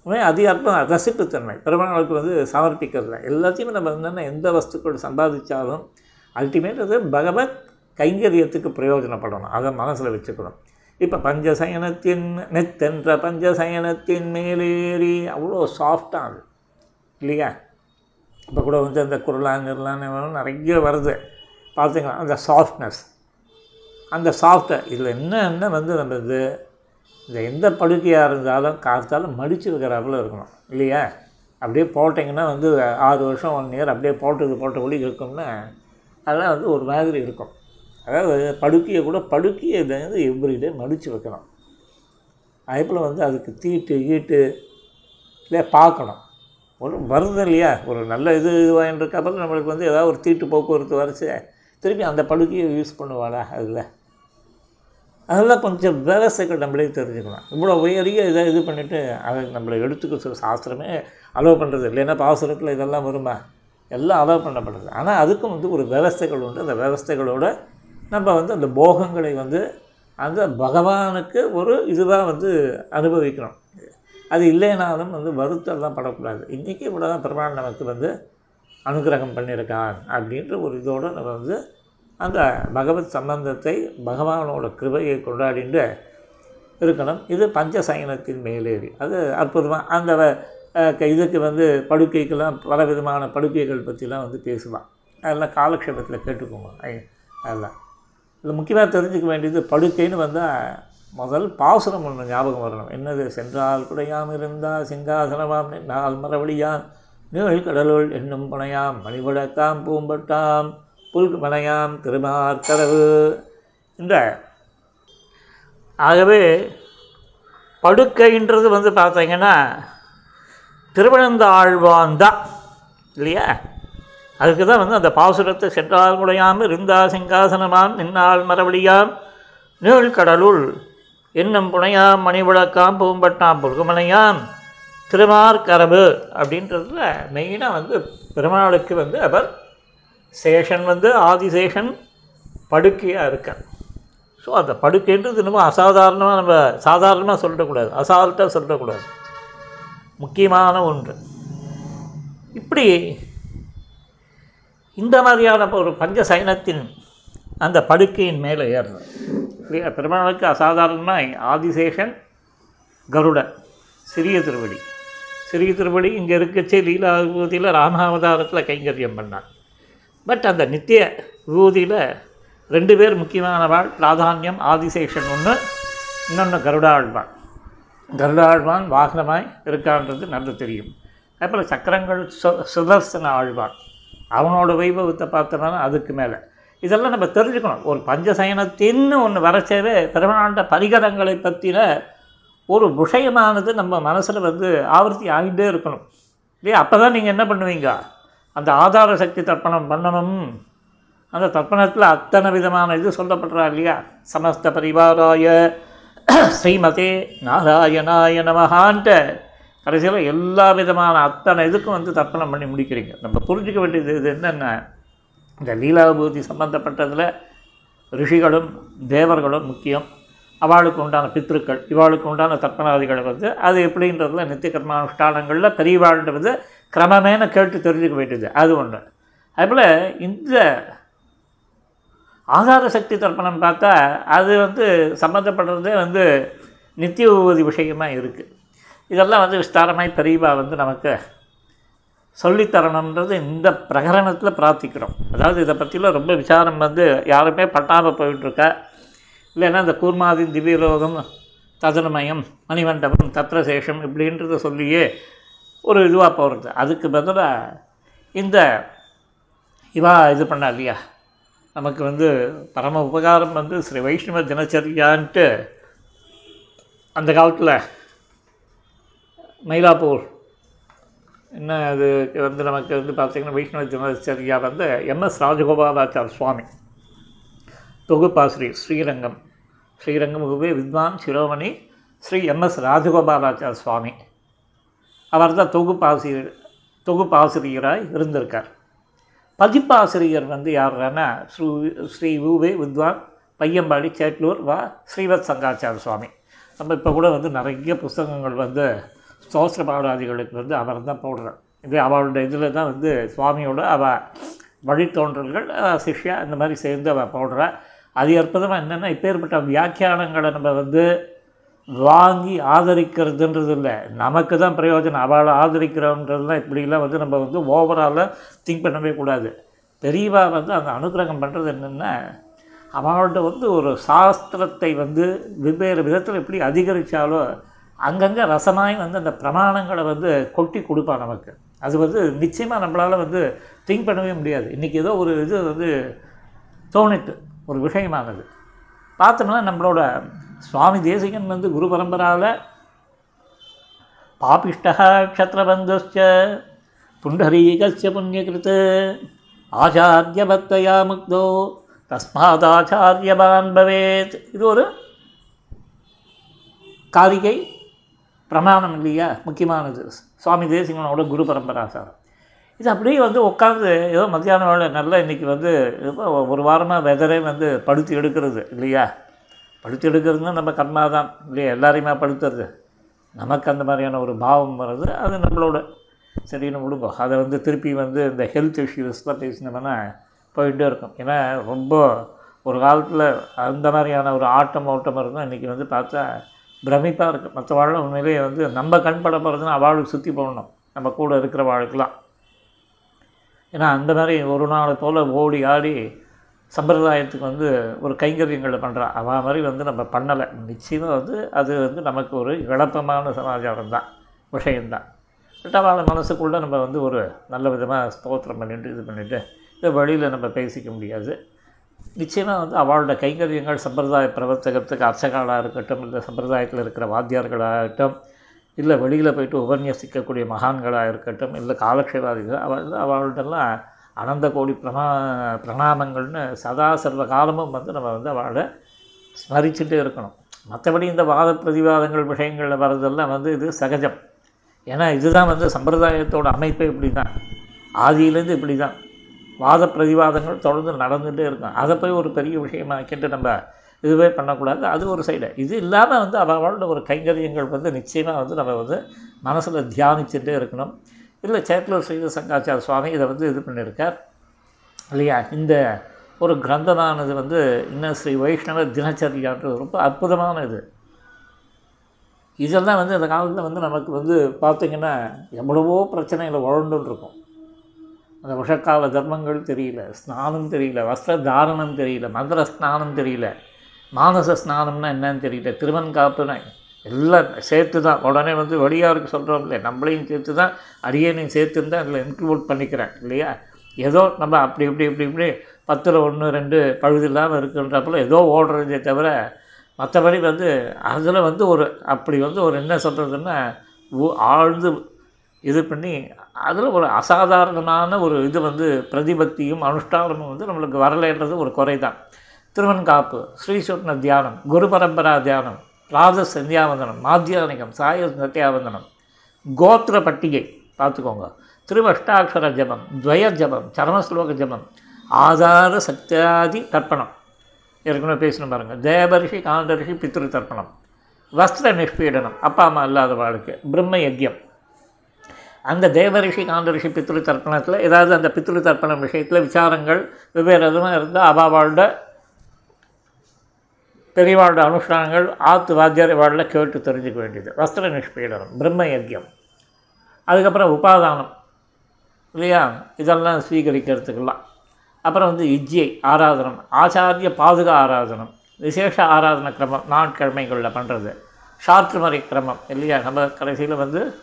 அதிக அதி ரசிப்புத்தன்மை. பெருமாளுக்கு வந்து சமர்ப்பிக்கிறதுல. எல்லாத்தையுமே நம்ம என்னென்ன எந்த வஸ்துக்கள் சம்பாதிச்சாலும் அல்டிமேட் அது பகவத் கைங்கரியத்துக்கு பிரயோஜனப்படணும். அதை மனசில் வச்சுக்கணும். இப்போ பஞ்சசயனத்தின் நெத்தென்ற பஞ்சசயனத்தின் மேலேறி அவ்வளோ சாஃப்டாக அது. இல்லையா? இப்போ கூட வந்து அந்த குரலாங்கிறலாம் நிறைய வருது. பார்த்துக்கலாம் அந்த சாஃப்ட்னஸ் அந்த சாஃப்ட்டை இதில் என்ன என்ன வந்து நம்ம இது இந்த எந்த படுக்கையாக இருந்தாலும் காத்தாலும் மடித்து வைக்கிறாப்புல இருக்கணும். இல்லையா? அப்படியே போட்டிங்கன்னா வந்து ஆறு வருஷம் ஒன் இயர் அப்படியே போட்டது போட்டபடி இருக்கும்னா அதெல்லாம் வந்து ஒரு மாதிரி இருக்கும். அதாவது படுக்கையை கூட படுக்கையை வந்து எவ்ரிடே மடித்து வைக்கணும். அதே போல் வந்து அதுக்கு தீட்டு கீட்டு இல்லையா பார்க்கணும். ஒரு வருது இல்லையா? ஒரு நல்ல இது இதுவாகிட்டு அப்புறம் நம்மளுக்கு வந்து ஏதாவது ஒரு தீட்டு போக்குவரத்து வரைச்சு திருப்பி அந்த படுக்கையை யூஸ் பண்ணுவாளா அதில்? அதெல்லாம் கொஞ்சம் விவசாயிகள் நம்மளே தெரிஞ்சுக்கலாம் இவ்வளோ உயரிய இதை இது பண்ணிவிட்டு அதை நம்மளை எடுத்துக்க சொல்ல சாஸ்திரமே அலோவ் பண்ணுறது இல்லைன்னா பாசுரத்தில் இதெல்லாம் வருமா? எல்லாம் அலோவ் பண்ணப்படுது. ஆனால் அதுக்கும் வந்து ஒரு விவஸ்தைகள் உண்டு. அந்த விவஸ்தைகளோட நம்ம வந்து அந்த போகங்களை வந்து அந்த பகவானுக்கு ஒரு இதுவாக வந்து அனுபவிக்கணும் அது இல்லைனாலும் வந்து வருத்தம்லாம் படக்கூடாது. இன்றைக்கி இவ்வளோ தான் பெருமாள் நமக்கு வந்து அனுகிரகம் பண்ணியிருக்கான் அப்படின்ற ஒரு இதோடு நம்ம வந்து அந்த பகவத் சம்பந்தத்தை பகவானோட கிருபையை கொண்டாடிட்டு இருக்கணும். இது பஞ்சசயனத்தின் மேலேறி. அது அற்புதமாக அந்த க- இதுக்கு வந்து படுக்கைக்கெல்லாம் பல விதமான படுக்கைகள் பற்றிலாம் வந்து பேசுவான். அதெல்லாம் காலக்ஷேபத்தில் கேட்டுக்கோங்க. ஐ- அதெல்லாம். இதில் முக்கியமாக தெரிஞ்சுக்க வேண்டியது படுக்கைன்னு வந்தால் முதல் பாசுரம் ஒன்று ஞாபகம் வரணும். என்னது? சென்றால் குடையாம் இருந்தால் சிங்காசனமாம் நின்றால் மரவழியாம் நீள் கடலுள் என்னும் புனையாம் மணிவிளக்காம் பூம்பட்டாம் புல்கு மனையாம் திருமார்கடவு இந்த ஆகவே படுக்கைன்றது வந்து பார்த்தீங்கன்னா திருவனந்தாழ்வான் தான் இல்லையா? அதுக்கு தான் வந்து அந்த பாசுரத்தை சென்றால் முடையாம் இருந்தா சிங்காசனமாம் நின்னால் மரவழியாம். நீள் கடலுள் என்னும் புனையாம் மணிவிளக்காம் பூம்பட்டாம் புல்குமனையாம் திருமார்கரபு அப்படின்றதுல மெயினாக வந்து பெருமாளுக்கு வந்து அவர் சேஷன் வந்து ஆதிசேஷன் படுக்கையாக இருக்கார். ஸோ அந்த படுக்கைன்றது இன்னமும் அசாதாரணமாக நம்ம சாதாரணமாக சொல்லிடக்கூடாது அசால்ட்டாக சொல்லிடக்கூடாது முக்கியமான ஒன்று. இப்படி இந்த மாதிரியான ஒரு பஞ்ச சைனத்தின் அந்த படுக்கையின் மேலே ஏறணும் இல்லையா? பெருமாளுக்கு அசாதாரணமாக ஆதிசேஷன் கருடன் சிறிய திருவடி. சிறிய திருவடி இங்கே இருக்கச்சே லீலா விபூதியில் ராமாவதாரத்தில் கைங்கரியம் பண்ணான். பட் அந்த நித்திய விபூதியில் ரெண்டு பேர் முக்கியமானவாள் பிராதானியம் ஆதிசேஷன் ஒன்று இன்னொன்று கருடாழ்வான். கருடாழ்வான் வாகனமாய் இருக்கான்றது நல்லா தெரியும். அப்புறம் சக்கரங்கள் சு சுதர்சன ஆழ்வான். அவனோட வைபவத்தை பார்த்தோம்னா அதுக்கு மேலே. இதெல்லாம் நம்ம தெரிஞ்சுக்கணும். ஒரு பஞ்சசயனத்தின்னு ஒன்று வரச்சேவே பிரம்மாண்ட பரிகரங்களை பற்றின ஒரு விஷயமானது நம்ம மனசில் வந்து ஆவர்த்தி ஆகிட்டே இருக்கணும். இல்லையா? அப்போ தான் நீங்கள் என்ன பண்ணுவீங்க? அந்த ஆதார சக்தி தர்ப்பணம் பண்ணணும். அந்த தர்ப்பணத்தில் அத்தனை விதமான இது சொல்லப்படுறா இல்லையா? சமஸ்த பரிவாராய ஸ்ரீமதே நாராயணாய நமஹான்ட்டு கடைசியில் எல்லா விதமான அத்தனை இதுக்கும் வந்து தர்ப்பணம் பண்ணி முடிக்கிறீங்க. நம்ம புரிஞ்சிக்க வேண்டியது இது என்னென்ன இந்த லீலாபூதி சம்பந்தப்பட்டதில் ரிஷிகளும் தேவர்களும் முக்கியம். அவளுக்கு உண்டான பித்ருக்கள் இவாளுக்கு உண்டான தர்ப்பணாதிகளை வந்து அது எப்படின்றதுல நித்திய கர்மானுஷ்டானங்களில் பெரியவாழ்ன்றது கிரமமேன கேட்டு தெரிஞ்சுக்க வேண்டியது. அது ஒன்று அதுபோல் இந்த ஆதார சக்தி தர்ப்பணம் பார்த்தா அது வந்து சம்மந்தப்படுறதே வந்து நித்திய உபதி விஷயமாக இருக்குது இதெல்லாம் வந்து விஸ்தாரமாய் பெரியவா வந்து நமக்கு சொல்லித்தரணுன்றது இந்த பிரகரணத்தில் பிரார்த்திக்கிறோம். அதாவது இதை பற்றிலாம் ரொம்ப விசாரம் வந்து யாருமே பட்டாமல் போயிட்டுருக்கா. இல்லைன்னா இந்த கூர்மாதி திவ்யலோகம் ததனமயம் மணிமண்டபம் தத்ரசேஷம் இப்படின்றத சொல்லியே ஒரு இதுவாக போகிறது அதுக்கு பதிலாக இந்த இவா இது பண்ணா இல்லையா? நமக்கு வந்து பரம உபகாரம் வந்து ஸ்ரீ வைஷ்ணவ தினச்சரியான்ட்டு அந்த காலத்தில் மயிலாப்பூர். என்ன அது வந்து நமக்கு வந்து பார்த்திங்கன்னா வைஷ்ணவ தினச்சரியா வந்து எம்எஸ் ராஜகோபாலாச்சார் சுவாமி. தொகுப்பாசிரியர் ஸ்ரீரங்கம். ஸ்ரீரங்கம் உபே வித்வான் சிரோமணி ஸ்ரீ எம்எஸ் ராஜகோபாலாச்சார் சுவாமி. அவர் தான் தொகுப்பாசிரியர் தொகுப்பாசிரியராக இருந்திருக்கார். பதிப்பாசிரியர் வந்து யாருன்னா ஸ்ரீ ஸ்ரீ உவே வித்வான் பையம்பாடி சேட்லூர் வா ஸ்ரீவத் சங்காச்சார சுவாமி. நம்ம இப்போ கூட வந்து நிறைய புஸ்தகங்கள் வந்து ஸ்தோத்திர பாடாதிகளுக்கு வந்து அவர் தான் போடுறார் இது அவளுடைய இதில் தான் வந்து சுவாமியோட அவள் வழித்தோன்றல்கள் சிஷ்யா இந்த மாதிரி சேர்ந்து அவள் போடுறா. அது அற்புதமாக என்னென்னா இப்பேற்பட்ட வியாக்கியானங்களை நம்ம வந்து வாங்கி ஆதரிக்கிறதுன்றது இல்லை நமக்கு தான் பிரயோஜனம். அவளை ஆதரிக்கிறோன்றதுலாம் இப்படிலாம் வந்து நம்ம வந்து ஓவராலாக திங்க் பண்ணவே கூடாது. பெரியவா வந்து அந்த அனுகிரகம் பண்ணுறது என்னென்னா அவளோட வந்து ஒரு சாஸ்திரத்தை வந்து வெவ்வேறு விதத்தில் எப்படி அதிகரித்தாலோ அங்கங்கே ரசமாய் வந்து அந்த பிரமாணங்களை வந்து கொட்டி கொடுப்பான் நமக்கு. அது வந்து நிச்சயமாக நம்மளால் வந்து திங்க் பண்ணவே முடியாது. இன்றைக்கி ஏதோ ஒரு இது வந்து தோணிட்டு ஒரு விஷயமானது. பார்த்தோம்னா நம்மளோட சுவாமி தேசிகன் வந்து குரு பரம்பராவில் பாபிஷ்டா க்ஷத்ரபந்தஸ்ச புண்டரீகஸ்ய புண்ணியகிருத் ஆச்சாரியபக்தயா முக்தோ தஸ்மாதாச்சாரியவான் பவேத். இது ஒரு காரிகை பிரமாணம் இல்லையா? முக்கியமானது. சுவாமி தேசிகனோட குரு பரம்பராசாரம் இது அப்படியே வந்து உட்காந்து ஏதோ மத்தியான வேலை நல்லா இன்றைக்கி வந்து ஒரு வாரமாக வெதரே வந்து படுத்து எடுக்கிறது இல்லையா? படுத்து எடுக்கிறதுனா நம்ம கர்மா தான் இல்லையா? எல்லாரையுமே படுத்துறது? நமக்கு அந்த மாதிரியான ஒரு பாவம் வர்றது அது நம்மளோட சரின்னு விடுங்க அதை வந்து திருப்பி வந்து இந்த ஹெல்த் இஷ்யூஸ்லாம் பேசினோம்னா போயிட்டே இருக்கும். ஏன்னா ரொம்ப ஒரு காலத்தில் அந்த மாதிரியான ஒரு ஆட்டம் ஓட்டம் இருந்தால் இன்றைக்கி வந்து பார்த்தா பிரமிப்பாக இருக்குது மற்ற வாழ உண்மையிலேயே வந்து நம்ம கண் பட போகிறதுனா அவளுக்கு சுற்றி போடணும். நம்ம கூட இருக்கிற வாழ்க்கெலாம் ஏன்னா அந்த மாதிரி ஒரு நாள் போல் ஓடி ஆடி சம்பிரதாயத்துக்கு வந்து ஒரு கைங்கரியங்களை பண்ணுறான் அவன் மாதிரி வந்து நம்ம பண்ணலை. நிச்சயமாக வந்து அது வந்து நமக்கு ஒரு இழப்பமான சமாச்சாரம் தான் விஷயந்தான் பட் அவளை மனசுக்குள்ளே நம்ம வந்து ஒரு நல்ல விதமாக ஸ்தோத்திரம் பண்ணிட்டு இது பண்ணிவிட்டு இதை வழியில் நம்ம பேசிக்க முடியாது. நிச்சயமாக வந்து அவளோட கைங்கரியங்கள் சம்பிரதாய பிரவர்த்தகத்துக்கு அர்ச்சகர்களாக இருக்கட்டும் இல்லை சம்பிரதாயத்தில் இருக்கிற வாத்தியார்களாகட்டும் இல்லை வெளியில் போயிட்டு உபன்யசிக்கக்கூடிய மகான்களாக இருக்கட்டும் இல்லை காலக்ஷேபாதிகள் அவள் அவள்கிட்டலாம் அனந்த கோடி பிரணா பிரணாமங்கள்னு சதா சர்வ காலமும் வந்து நம்ம வந்து அவளை ஸ்மரிச்சுட்டே இருக்கணும். மற்றபடி இந்த வாத பிரதிவாதங்கள் விஷயங்களில் வர்றதெல்லாம் வந்து இது சகஜம். ஏன்னா இதுதான் வந்து சம்பிரதாயத்தோட அமைப்பே இப்படி தான் ஆதியிலேருந்து இப்படி தான் வாத பிரதிவாதங்கள் தொடர்ந்து நடந்துகிட்டே இருக்கும். அதை போய் ஒரு பெரிய விஷயமாக்கிட்டு நம்ம இதுவே பண்ணக்கூடாது. அது ஒரு சைடு இது இல்லாமல் வந்து அவளோட ஒரு கைங்கரியங்கள் வந்து நிச்சயமாக வந்து நம்ம வந்து மனசில் தியானிச்சுட்டே இருக்கணும். இல்லை சேட்லூர் ஸ்ரீத சங்காச்சார சுவாமி இதை வந்து இது பண்ணியிருக்கார். இல்லையா? இந்த ஒரு கிரந்தமானது வந்து இன்னும் ஸ்ரீ வைஷ்ணவ தினச்சரியான்றது ரொம்ப அற்புதமான இது. இதெல்லாம் வந்து அந்த காலத்தில் வந்து நமக்கு வந்து பார்த்திங்கன்னா எவ்வளவோ பிரச்சனையில் உழண்டுன்னு இருக்கும் அந்த உஷக்கால தர்மங்கள் தெரியல ஸ்நானம் தெரியல வஸ்திர தாரணம் தெரியல மந்திர ஸ்நானம் தெரியல மானச ஸ்நானம்னா என்னன்னு தெரியல திருவன் காப்புனா எல்லாம் சேர்த்து தான் உடனே வந்து வெளியாருக்கு சொல்கிறோம் இல்லையா நம்மளையும் சேர்த்து தான் அரியணையும் சேர்த்து தான் அதில் இன்க்ளூட் பண்ணிக்கிறேன் இல்லையா? ஏதோ நம்ம அப்படி இப்படி இப்படி இப்படி பத்தில் ஒன்று ரெண்டு பழுது இல்லாமல் இருக்குன்றப்பல ஏதோ ஓடுறதே தவிர மற்றபடி வந்து அதில் வந்து ஒரு அப்படி வந்து ஒரு என்ன சொல்கிறதுன்னா ஆழ்ந்து இது பண்ணி அதில் ஒரு அசாதாரணமான ஒரு இது வந்து பிரதிபக்தியும் அனுஷ்டானமும் வந்து நம்மளுக்கு வரலைன்றது ஒரு குறை தான் திருவன்காப்பு ஸ்ரீசுட்ன தியானம் குரு பரம்பரா தியானம் ராஜ சந்தியாவந்தனம் மாத்தியானிகம் சாய சத்தியாவந்தனம் கோத்திர பட்டிகை பார்த்துக்கோங்க. திருவஷ்டாட்சர ஜபம் துவய ஜபம் சரமஸ்லோக ஜபம் ஆதார சத்தியாதி தர்ப்பணம். ஏற்கனவே பேசணும் பாருங்கள் தேவரிஷி காந்தரிஷி பித்ரு தர்ப்பணம் வஸ்திர நிஷ்பீடனம் அப்பா அம்மா இல்லாத வாழ்க்கை பிரம்ம யஜ்யம். அந்த தேவரிஷி காந்தரிஷி பித்ரு தர்ப்பணத்தில் ஏதாவது அந்த பித்ரு தர்ப்பணம் விஷயத்தில் விசாரங்கள் வெவ்வேறு விதமாக இருந்தால் அவாவாளோட பெரியவாளோட அனுஷ்டானங்கள் ஆத்து வாத்தியார் வாழில் கேட்டு தெரிஞ்சுக்க வேண்டியது. வஸ்திர நிஷ்பீடனம் பிரம்ம யஜ்யம். அதுக்கப்புறம் உபாதானம். இல்லையா? இதெல்லாம் ஸ்வீகரிக்கிறதுக்கெல்லாம். அப்புறம் வந்து இஜ்ஜை ஆராதனம். ஆச்சாரிய பாதுகா ஆராதனம். விசேஷ ஆராதன கிரமம் நாட்கிழமைகளில் பண்ணுறது சாற்றுமறை கிரமம் இல்லையா? நம்ம கடைசியில் வந்து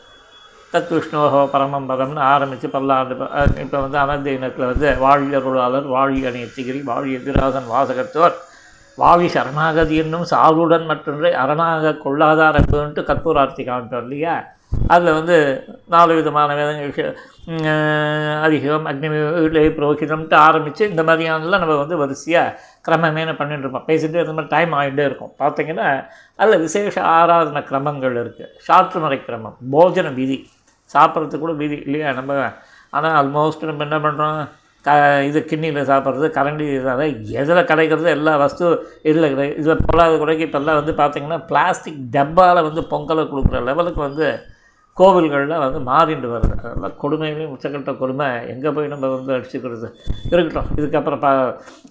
தத் விஷ்ணோகோ பரமம் பதம்னு ஆரம்பித்து பல்லாண்டு இப்போ வந்து அனந்த இனத்தில் வந்து வாழியருளாளர் வாழி அணியத்திகிரி வாழி எதிராசன் வாசகத்தோர் வாழி சரணாகதி என்னும் சாவுடன் மற்றொன்றை அரணாக கொள்ளாதார் அப்படின்ட்டு கற்பூரார்த்தி காமிட்டோம் இல்லையா? அதில் வந்து நாலு விதமான வேதங்கள் அதிகம் அக்னி வீட்டிலே புரோகிதம்ட்டு ஆரம்பித்து இந்த மாதிரியானலாம் நம்ம வந்து வரிசையாக கிரமமேனு பண்ணிட்டு இருப்போம். பேசிகிட்டே இருந்த மாதிரி டைம் ஆகிட்டே இருக்கும். பார்த்தீங்கன்னா அதில் விசேஷ ஆராதன கிரமங்கள் இருக்குது சாற்றுமறை கிரமம் போஜன விதி. சாப்பிட்றதுக்கு கூட மீதி இல்லையா நம்ம? ஆனால் ஆல்மோஸ்ட் நம்ம என்ன பண்ணுறோம் க இது கிண்ணியில் சாப்பிட்றது கரண்டி இதால் எதில் கிடைக்கிறது எல்லா வஸ்து இதில் கிடை இதில் பொல்லாத குறைக்கு இப்போல்லாம் வந்து பார்த்திங்கன்னா பிளாஸ்டிக் டப்பாவில் வந்து பொங்கலை கொடுக்குற லெவலுக்கு வந்து கோவில்களில் வந்து மாறிண்டு வருது. அதெல்லாம் கொடுமையிலேயும் உச்சக்கட்ட கொடுமை. எங்கே போய் நம்ம வந்து அடிச்சுக்கிறது? இருக்கட்டும் இதுக்கப்புறம் பா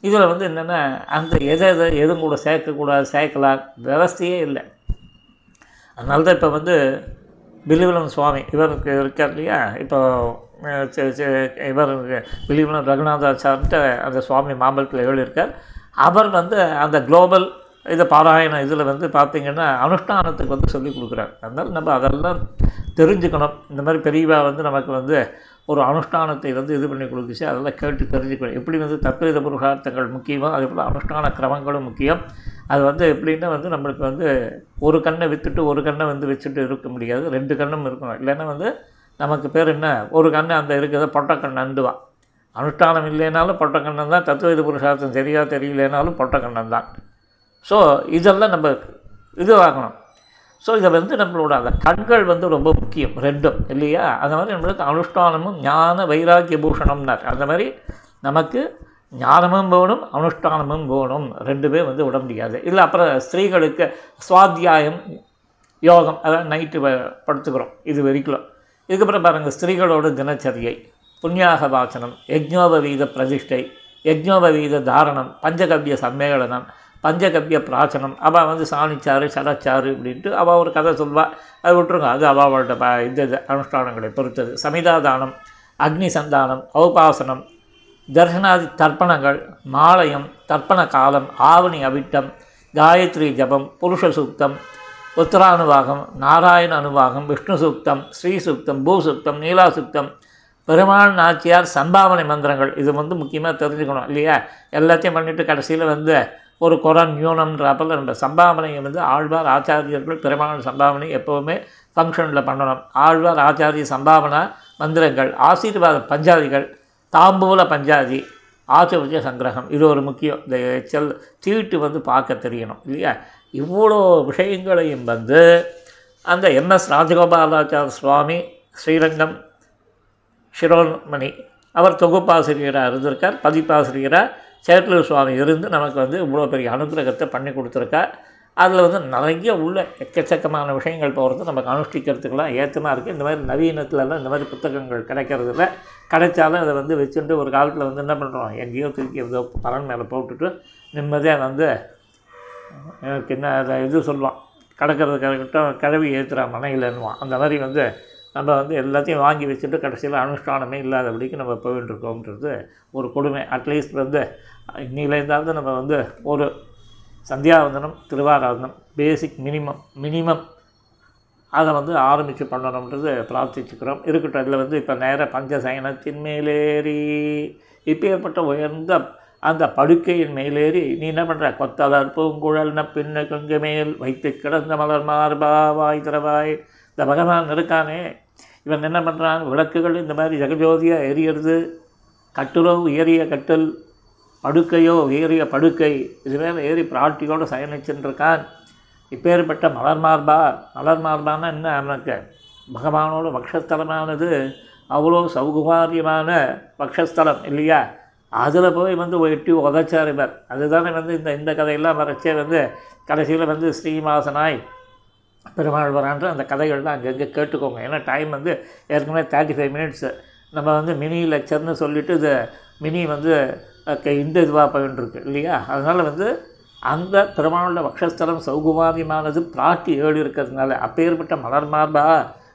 இதில் வந்து என்னென்னா அந்த எதை எதை எதுவும் கூட சேர்க்கக்கூடாது சேர்க்கலாம். விவஸ்தையே இல்லை. அதனால தான் இப்போ வந்து பில்லிவலம் சுவாமி இவருக்கு இருக்கார் இல்லையா? இப்போ இவர் பில்லிவலம் ரகுநாதாச்சார்ன்ட்டு அந்த சுவாமி மாம்பழத்தில் எழுதியிருக்கார். அவர் வந்து அந்த குளோபல் இதை பாராயணம் இதில் வந்து பார்த்திங்கன்னா அனுஷ்டானத்துக்கு வந்து சொல்லிக் கொடுக்குறாரு. அதனால் நம்ம அதெல்லாம் தெரிஞ்சுக்கணும். இந்த மாதிரி பெரியவா வந்து நமக்கு வந்து ஒரு அனுஷ்டானத்தை வந்து இது பண்ணி கொடுக்குச்சு. அதெல்லாம் கேட்டு தெரிஞ்சுக்கணும். எப்படி வந்து தத்வித புருஷார்த்தங்கள் முக்கியமோ அதே போல் அனுஷ்டான கிரமங்களும் முக்கியம். அது வந்து எப்படின்னா வந்து நம்மளுக்கு வந்து ஒரு கண்ணை விற்றுட்டு ஒரு கண்ணை வந்து வச்சுட்டு இருக்க முடியாது. ரெண்டு கண்ணும் இருக்கணும். இல்லைன்னா வந்து நமக்கு பேர் என்ன? ஒரு கண்ணு அந்த இருக்கிறத பொட்டக்கண் அண்டுவான் அனுஷ்டானம் இல்லைனாலும் பொட்டக்கண்ணன் தான். தத்துவ புருஷார்த்தம் சரியாக தெரியலனாலும் பொட்டக்கண்ணன் தான். ஸோ இதெல்லாம் நம்ம இது ஆகணும் ஸோ இதை வந்து நம்மளோட அந்த கண்கள் வந்து ரொம்ப முக்கியம் ரெண்டும் இல்லையா? அந்த மாதிரி நம்மளுக்கு அனுஷ்டானமும் ஞான வைராக்கிய பூஷணம்னார் அந்த மாதிரி நமக்கு ஞானமும் வேணும் அனுஷ்டானமும் வேணும். ரெண்டுமே வந்து விட முடியாது. இல்லை அப்புறம் ஸ்திரீகளுக்கு சுவாத்தியாயம் யோகம் அதான் நைட்டு படுத்துக்கிறோம் இது வரைக்கும். இதுக்கப்புறம் பாருங்கள் ஸ்திரீகளோட தினச்சரியை புண்ணியாக வாசனம் யஜ்னோபவீத பிரதிஷ்டை யஜ்னோபவீத தாரணம் பஞ்சகவ்ய சம்மேளனம் பஞ்சகவ்ய பிராச்சனம் அவள் வந்து சாணிச்சாறு சடச்சாறு அப்படின்ட்டு அவள் ஒரு கதை சொல்வாள் அதை விட்டுருங்க. அது அவளோட ப இந்த இது அனுஷ்டானங்களை பொறுத்தது. சமிதாதானம் அக்னி சந்தானம் ஔபாசனம் தர்ஷனாதி தர்ப்பணங்கள் மாலயம் தர்ப்பண காலம் ஆவணி அவிட்டம் காயத்ரி ஜபம் புருஷ சூக்தம் உத்தரானுவாகம் நாராயண அனுவாகம் விஷ்ணு சூக்தம் ஸ்ரீ சூக்தம் பூ சூக்தம் நீலா சூக்தம் பெருமாள் நாச்சியார் சம்பாவனை மந்திரங்கள். இது வந்து முக்கியமாக தெரிஞ்சுக்கணும் இல்லையா? எல்லாத்தையும் பண்ணிவிட்டு கடைசியில் வந்து ஒரு குரம் நியூனம்ன்றப்பல நம்ம சம்பாவனையை வந்து ஆழ்வார் ஆச்சாரியர்கள் பெருமாள் சம்பாவனை எப்போவுமே ஃபங்க்ஷனில் பண்ணணும். ஆழ்வார் ஆச்சாரிய சம்பாவனா மந்திரங்கள் ஆசீர்வாத பஞ்சாதிகள் தாம்பூல பஞ்சாதி ஆச்சரிய சங்கிரகம். இது ஒரு முக்கியம். இந்த செல் தீட்டு வந்து பார்க்க தெரியணும் இல்லையா? இவ்வளோ விஷயங்களையும் வந்து அந்த எம்எஸ் ராஜகோபாலாச்சார சுவாமி ஸ்ரீரங்கம் சிரோன்மணி அவர் தொகுப்பாசிரியராக இருந்திருக்கார் பதிப்பாசிரியராக சேட்டலூர் சுவாமி இருந்து நமக்கு வந்து இவ்வளோ பெரிய அனுகிரகத்தை பண்ணி கொடுத்துருக்கா. அதில் வந்து நிறைய உள்ள எக்கச்சக்கமான விஷயங்கள் போகிறது நமக்கு அனுஷ்டிக்கிறதுக்கெல்லாம் ஏற்றமாக இருக்குது இந்த மாதிரி நவீனத்துலலாம் இந்த மாதிரி புத்தகங்கள் கிடைக்கிறது இல்லை. கிடைச்சாலும் அதை வந்து வச்சுட்டு ஒரு காலத்தில் வந்து என்ன பண்ணுறோம் எங்கேயோ தூக்கி ஏதோ பலன் மேலே போட்டுட்டு நிம்மதியாக வந்து எனக்கு என்ன அதை இது சொல்லுவான். கடக்கிறதுக்காகட்டும் கிழவி ஏற்றுறா மனையிலன்னுவான். அந்த மாதிரி வந்து நம்ம வந்து எல்லாத்தையும் வாங்கி வச்சுட்டு கடைசியில் அனுஷ்டானமே இல்லாதபடிக்கு நம்ம போயிட்டுருக்கோம்ன்றது ஒரு கொடுமை. அட்லீஸ்ட் வந்து இன்னிலேருந்தாவது நம்ம வந்து ஒரு சந்தியாவந்தனம் திருவாராதனம் பேசிக் மினிமம் மினிமம் அதை வந்து ஆரம்பித்து பண்ணணுன்றது பிரார்த்திச்சுக்கிறோம். இருக்கட்டும் அதில் வந்து இப்போ நேர பஞ்சசயனத்தின் மேலேறி இப்பேற்பட்ட உயர்ந்த அந்த படுக்கையின் மேலேறி நீ என்ன பண்ணுற கொத்தலர் பூங்குழல் பின்ன கொஞ்ச மேல் வைத்து கிடந்த மலர் மார்பாவாய் வாய் திறவாய். இந்த பகவான் இருக்கானே. இவன் என்ன பண்ணுறான் விளக்குகள் இந்த மாதிரி ஜெகஜோதியாக எரியறது. கட்டுலோ உயரிய கட்டில் படுக்கையோ ஏறிய படுக்கை. இது மேலே ஏறி பிராட்டியோடு சயனிச்சுருக்கான் இப்பேற்பட்ட மலர் மார்பா? மலர் மார்பான்னா என்ன அவனுக்கு? பகவானோட வக்ஷஸ்தலமானது அவ்வளோ சௌகுமாரியமான வக்ஷஸ்தலம் இல்லையா? அதில் போய் வந்து எட்டி உதச்சார் இவர். அதுதானே வந்து இந்த இந்த கதையெல்லாம் வரைச்சே வந்து கடைசியில் வந்து ஸ்ரீனிவாசனாய் பெருமாள் வரான்ற அந்த கதைகள்லாம் அங்கங்கே கேட்டுக்கோங்க. ஏன்னா டைம் வந்து ஏற்கனவே தேர்ட்டி ஃபைவ் மினிட்ஸு நம்ம வந்து மினி லெக்சர்னு சொல்லிவிட்டு இது மினி வந்து இந்த இதுவாக போயின்ட்டுருக்கு இல்லையா? அதனால் வந்து அந்த பெருமாளோட வக்ஷஸ்தலம் சௌகுமாரியமானது பிராட்டி ஏழு இருக்கிறதுனால அப்பேற்பட்ட மலர் மார்பா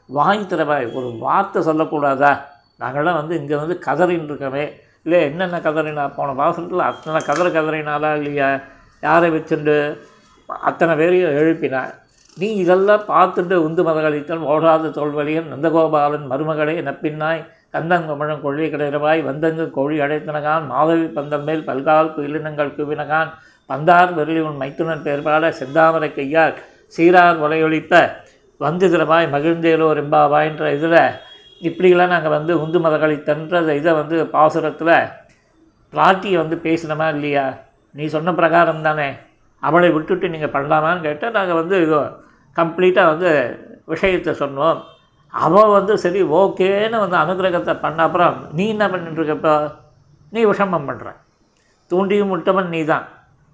வாய் திறவாய் ஒரு வார்த்தை சொல்லக்கூடாதா? நாங்கள்லாம் வந்து இங்கே வந்து கதறின்னு இருக்கவே இல்லை என்னென்ன கதறினா போன மாதத்தில் அத்தனை கதற கதறினாலா இல்லையா? யாரை வச்சுண்டு? அத்தனை பேரையும் எழுப்பினா நீ இதெல்லாம் பார்த்துட்டு உந்து மதகளித்தல் ஓடாத தோல்வழியன் நந்தகோபாலன் மருமகளே நப்பின்னாய் கந்தன் கமழம் கொள்ளி கிடைரவாய் வந்தங்கு கோழி அடைத்தனகான் மாதவி பந்தல் மேல் பல்கால் குயிலினங்கள் குவினகான் பந்தார் வெள்ளி உன் மைத்துனன் பேர்பாட செந்தாமரை கையால் சீரார் ஒலையொழிப்ப வந்து திறமாய் மகிழ்ந்தேலோர் எம்பாவாய்ன்ற இதில் இப்படிலாம் நாங்கள் வந்து உந்து மதகளித்தன்ற இதை வந்து பாசுரத்தில் பிராட்டியை வந்து பேசினோமா இல்லையா? நீ சொன்ன பிரகாரம் தானே. அவளை விட்டுட்டு நீங்கள் பண்ணலாமான்னு கேட்டால் நாங்கள் வந்து இதோ கம்ப்ளீட்டாக வந்து விஷயத்தை சொன்னோம். அவள் வந்து சரி ஓகேன்னு வந்து அனுகிரகத்தை பண்ண அப்புறம் நீ என்ன பண்ணிட்டு இப்போ? நீ விஷமம் பண்ணுற தூண்டியும் முட்டவன் நீ தான்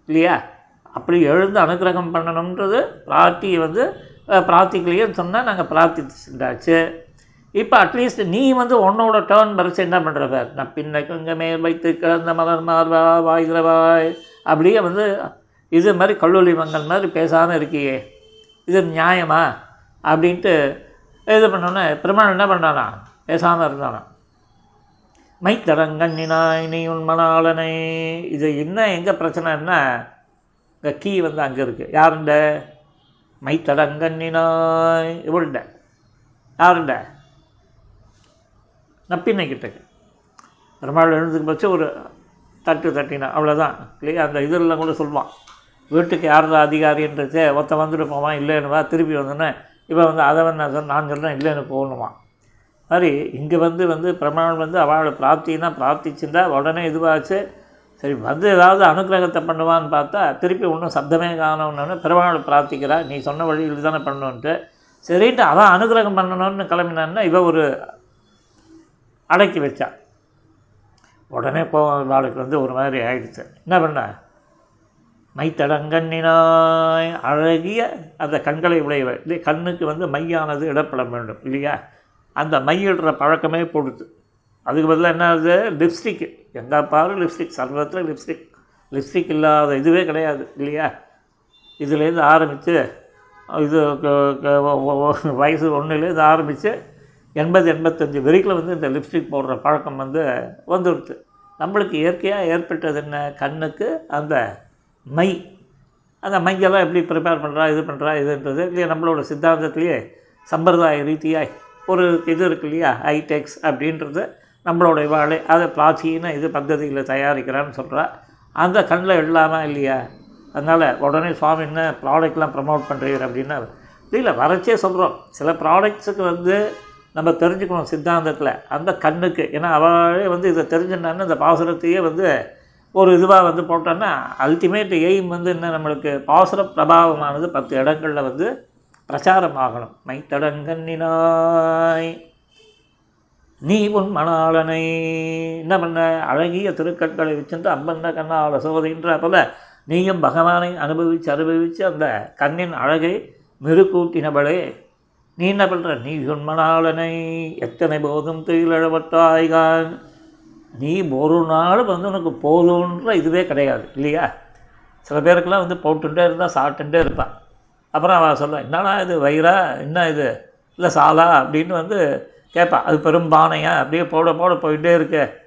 இல்லையா? அப்படி எழுந்து அனுகிரகம் பண்ணணுன்றது பிரார்த்தி வந்து அஹ், பிரார்த்திக்கலையேன்னு சொன்னால் நாங்கள் பிரார்த்திச்சுட்டாச்சு. இப்போ அட்லீஸ்ட் நீ வந்து உன்னோட டேர்ன் பறிச்சு என்ன பண்ணுற பேர்? நான் பின்ன கொஞ்ச வைத்து கிடந்த மலர் மார்வா வாய்கிறவாய் அப்படியே வந்து இது மாதிரி கல்லூரி மங்கல் மாதிரி பேசாமல் இருக்கியே. இது நியாயமா? அப்படின்ட்டு இது பண்ணோன்னே பெருமாள் என்ன பண்ணானா பேசாமல் இருந்தானா மைத்தரங்கண்ணினாய் நீ உன் மணாளனை. இது என்ன எங்கே பிரச்சனைன்னா இந்த கீ வந்து அங்கே இருக்குது யாருண்ட? மைத்தடங்கண்ணினாய் இவள்ட யாருண்ட? நப்பின்னை கிட்டக்கு பெருமாள் எழுந்துக்கு பச்சு ஒரு தட்டு தட்டினா அவ்வளோதான் இல்லையா? அந்த இதெல்லாம் கூட சொல்லுவான் வீட்டுக்கு யார் தான் அதிகாரின்றதே ஒருத்தன் வந்துட்டு போவான். இல்லைன்னுவா திருப்பி வந்தோன்னே இப்போ வந்து அதை வந்து நான் சொன்ன- நான் சொல்கிறேன் இல்லைன்னு போகணுமா? மாதிரி இங்கே வந்து வந்து பிரமாணம் வந்து அவளோட பிரார்த்தினா பிரார்த்திச்சிருந்தா உடனே இதுவாச்சு. சரி வந்து ஏதாவது அனுக்கிரகத்தை பண்ணுவான்னு பார்த்தா திருப்பி ஒன்றும் சப்தமே காணோன்னு பெருமாள் பிரார்த்திக்கிறா நீ சொன்ன வழியில் தானே பண்ணணுன்ட்டு சரின்ட்டு அவன் அனுக்கிரகம் பண்ணணும்னு கிளம்பினான்னா இவ ஒரு அடக்கி வச்சா. உடனே போ அவளுக்கு வந்து ஒரு மாதிரி ஆயிடுச்சு. என்ன பண்ண? மைத்தடங்கண்ணினாய் அழகிய அந்த கண்களை உடையவர். இல்லை கண்ணுக்கு வந்து மையானது இடப்பட வேண்டும் இல்லையா? அந்த மையிடுற பழக்கமே போடுது. அதுக்கு பதிலாக என்ன ஆகுது லிப்ஸ்டிக்கு எங்கே பாரு லிப்ஸ்டிக்? சர்வத்தில் லிப்ஸ்டிக். லிப்ஸ்டிக் இல்லாத இதுவே கிடையாது இல்லையா? இதுலேருந்து ஆரம்பித்து இது வயசு ஒன்றுலேருந்து ஆரம்பித்து எண்பது எண்பத்தஞ்சு வரைக்கும் வந்து இந்த லிப்ஸ்டிக் போடுற பழக்கம் வந்து வந்துடுது. நம்மளுக்கு இயற்கையாக ஏற்பட்டது என்ன? கண்ணுக்கு அந்த மை. அந்த மையெல்லாம் எப்படி ப்ரிப்பேர் பண்ணுறா இது பண்ணுறா இதுன்றது. இல்லையா நம்மளோட சித்தாந்தத்திலேயே சம்பிரதாய ரீதியாய் ஒரு இது இருக்கு இல்லையா? ஹைடெக்ஸ் அப்படின்றது நம்மளோட வாழை அதை பிராச்சீன இது பద్ధதியில் தயாரிக்கிறான்னு சொல்கிறா அந்த கண்ணில் இல்லாமல் இல்லையா? அதனால் உடனே சுவாமி என்ன ப்ராடக்ட்லாம் ப்ரமோட் பண்ணுறீர் அப்படின்னா இல்லை வரைச்சே சொல்கிறோம் சில ப்ராடக்ட்ஸுக்கு வந்து நம்ம தெரிஞ்சுக்கணும் சித்தாந்தத்தில். அந்த கண்ணுக்கு. ஏன்னா அவளே வந்து இதை தெரிஞ்சுட்டான்னு இந்த பாசுரத்தையே வந்து ஒரு இதுவாக வந்து போட்டோன்னா அல்டிமேட் எய்ம் வந்து என்ன? நம்மளுக்கு பாசுர பிரபாவமானது பத்து இடங்களில் வந்து பிரச்சாரம் ஆகணும் மைத்தடங்கண்ணினாய் நீ உன் மணாளனை. என்ன பண்ண? அழகிய திருக்கண்களை வச்சுட்டு அம்பந்த கண்ணால சோதின்ற போல நீயும் பகவானை அனுபவித்து அனுபவித்து அந்த கண்ணின் அழகை மெருக்கூட்டினபடே நீ என்ன பண்ணுற நீ உன் மணாளனை. எத்தனை போதும் துயிலழவட்டாய்கான் நீ ஒரு நாள் வந்து உனக்கு போதுன்ற இதுவே கிடையாது இல்லையா? சில பேருக்கெல்லாம் வந்து போட்டுட்டே இருந்தால் சாப்பிட்டுட்டே இருப்பான் அப்புறம் அவள் சொல்ல என்னடா இது வயிறா? என்ன இது? இல்லை சாலா? அப்படின்னு வந்து கேட்பா அது பெரும்பானையா அப்படியே போட போட போயிட்டே இருக்கு.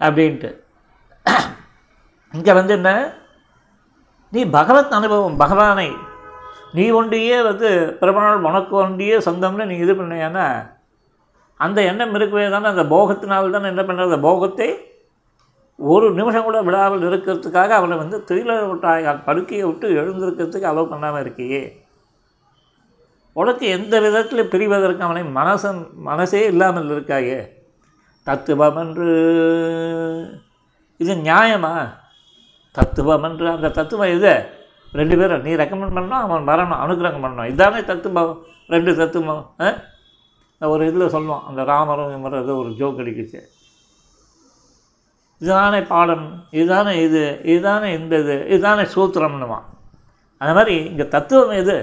அப்படின்ட்டு. இங்கே வந்து என்ன? நீ பகவத் அனுபவம் பகவானை. நீ ஒண்டியே வந்து பெருமாள் உனக்கு ஒண்டியே சொந்தம்னு நீ இது பண்ணியானா? அந்த எண்ணம் இருக்கவே தானே அந்த போகத்தினால் தானே என்ன பண்ணுறது அந்த போகத்தை ஒரு நிமிஷம் கூட விடாமல் இருக்கிறதுக்காக அவனை வந்து தொழில படுக்கையை விட்டு எழுந்திருக்கிறதுக்கு அலோவ் பண்ணாமல் இருக்கியே. உனக்கு எந்த விதத்தில் பிரிவதற்கு அவனை மனசன் மனசே இல்லாமல் இருக்காயே? தத்துவமன்று. இது நியாயமா? தத்துவமன்று அந்த தத்துவம் இது. ரெண்டு பேரும் நீ ரெக்கமெண்ட் பண்ணணும் அவன் வரணும் அனுகிரகம் பண்ணணும். இதானே தத்துவம். ரெண்டு தத்துவம் ஆ? ஒரு இதில் சொல்லுவோம் அந்த ராமரும் இவரும் ஏதோ ஒரு ஜோக் அடிக்குச்சு. இதுதானே பாடம் இதுதானே இது இதுதானே இந்த இது இதுதானே சூத்திரம்னுவான். அந்த மாதிரி இங்கே தத்துவம் எது?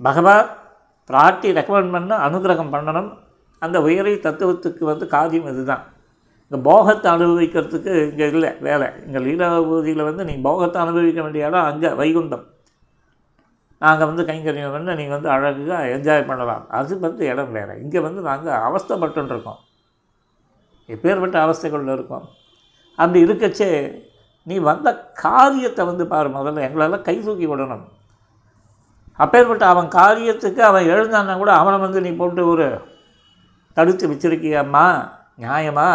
பகவான் பிராட்டி ரெக்கமெண்ட் பண்ண அனுகிரகம் பண்ணணும். அந்த உயரிய தத்துவத்துக்கு வந்து காரியம் இதுதான். இந்த போகத்தை அனுபவிக்கிறதுக்கு இங்கே இல்லை வேலை. இங்கே லீலாபூதியில் வந்து நீ போகத்தை அனுபவிக்க வேண்டிய இடம் அங்கே வைகுண்டம். நாங்கள் வந்து கைங்கரியம் பண்ண நீங்கள் வந்து அழகாக என்ஜாய் பண்ணலாம். அது வந்து இடம் வேறு. இங்கே வந்து நாங்கள் அவஸ்தைப்பட்டுன்னு இருக்கோம். எப்பேற்பட்ட அவஸ்தைகளில் இருக்கோம். அப்படி இருக்கச்சே நீ வந்த காரியத்தை வந்து பாரு முதல்ல. எங்களெல்லாம் கை தூக்கி விடணும். அப்பேற்பட்ட அவன் காரியத்துக்கு அவன் எழுந்தான்னா கூட அவனை வந்து நீ போட்டு ஒரு தடுத்து வச்சிருக்கியம்மா நியாயமா?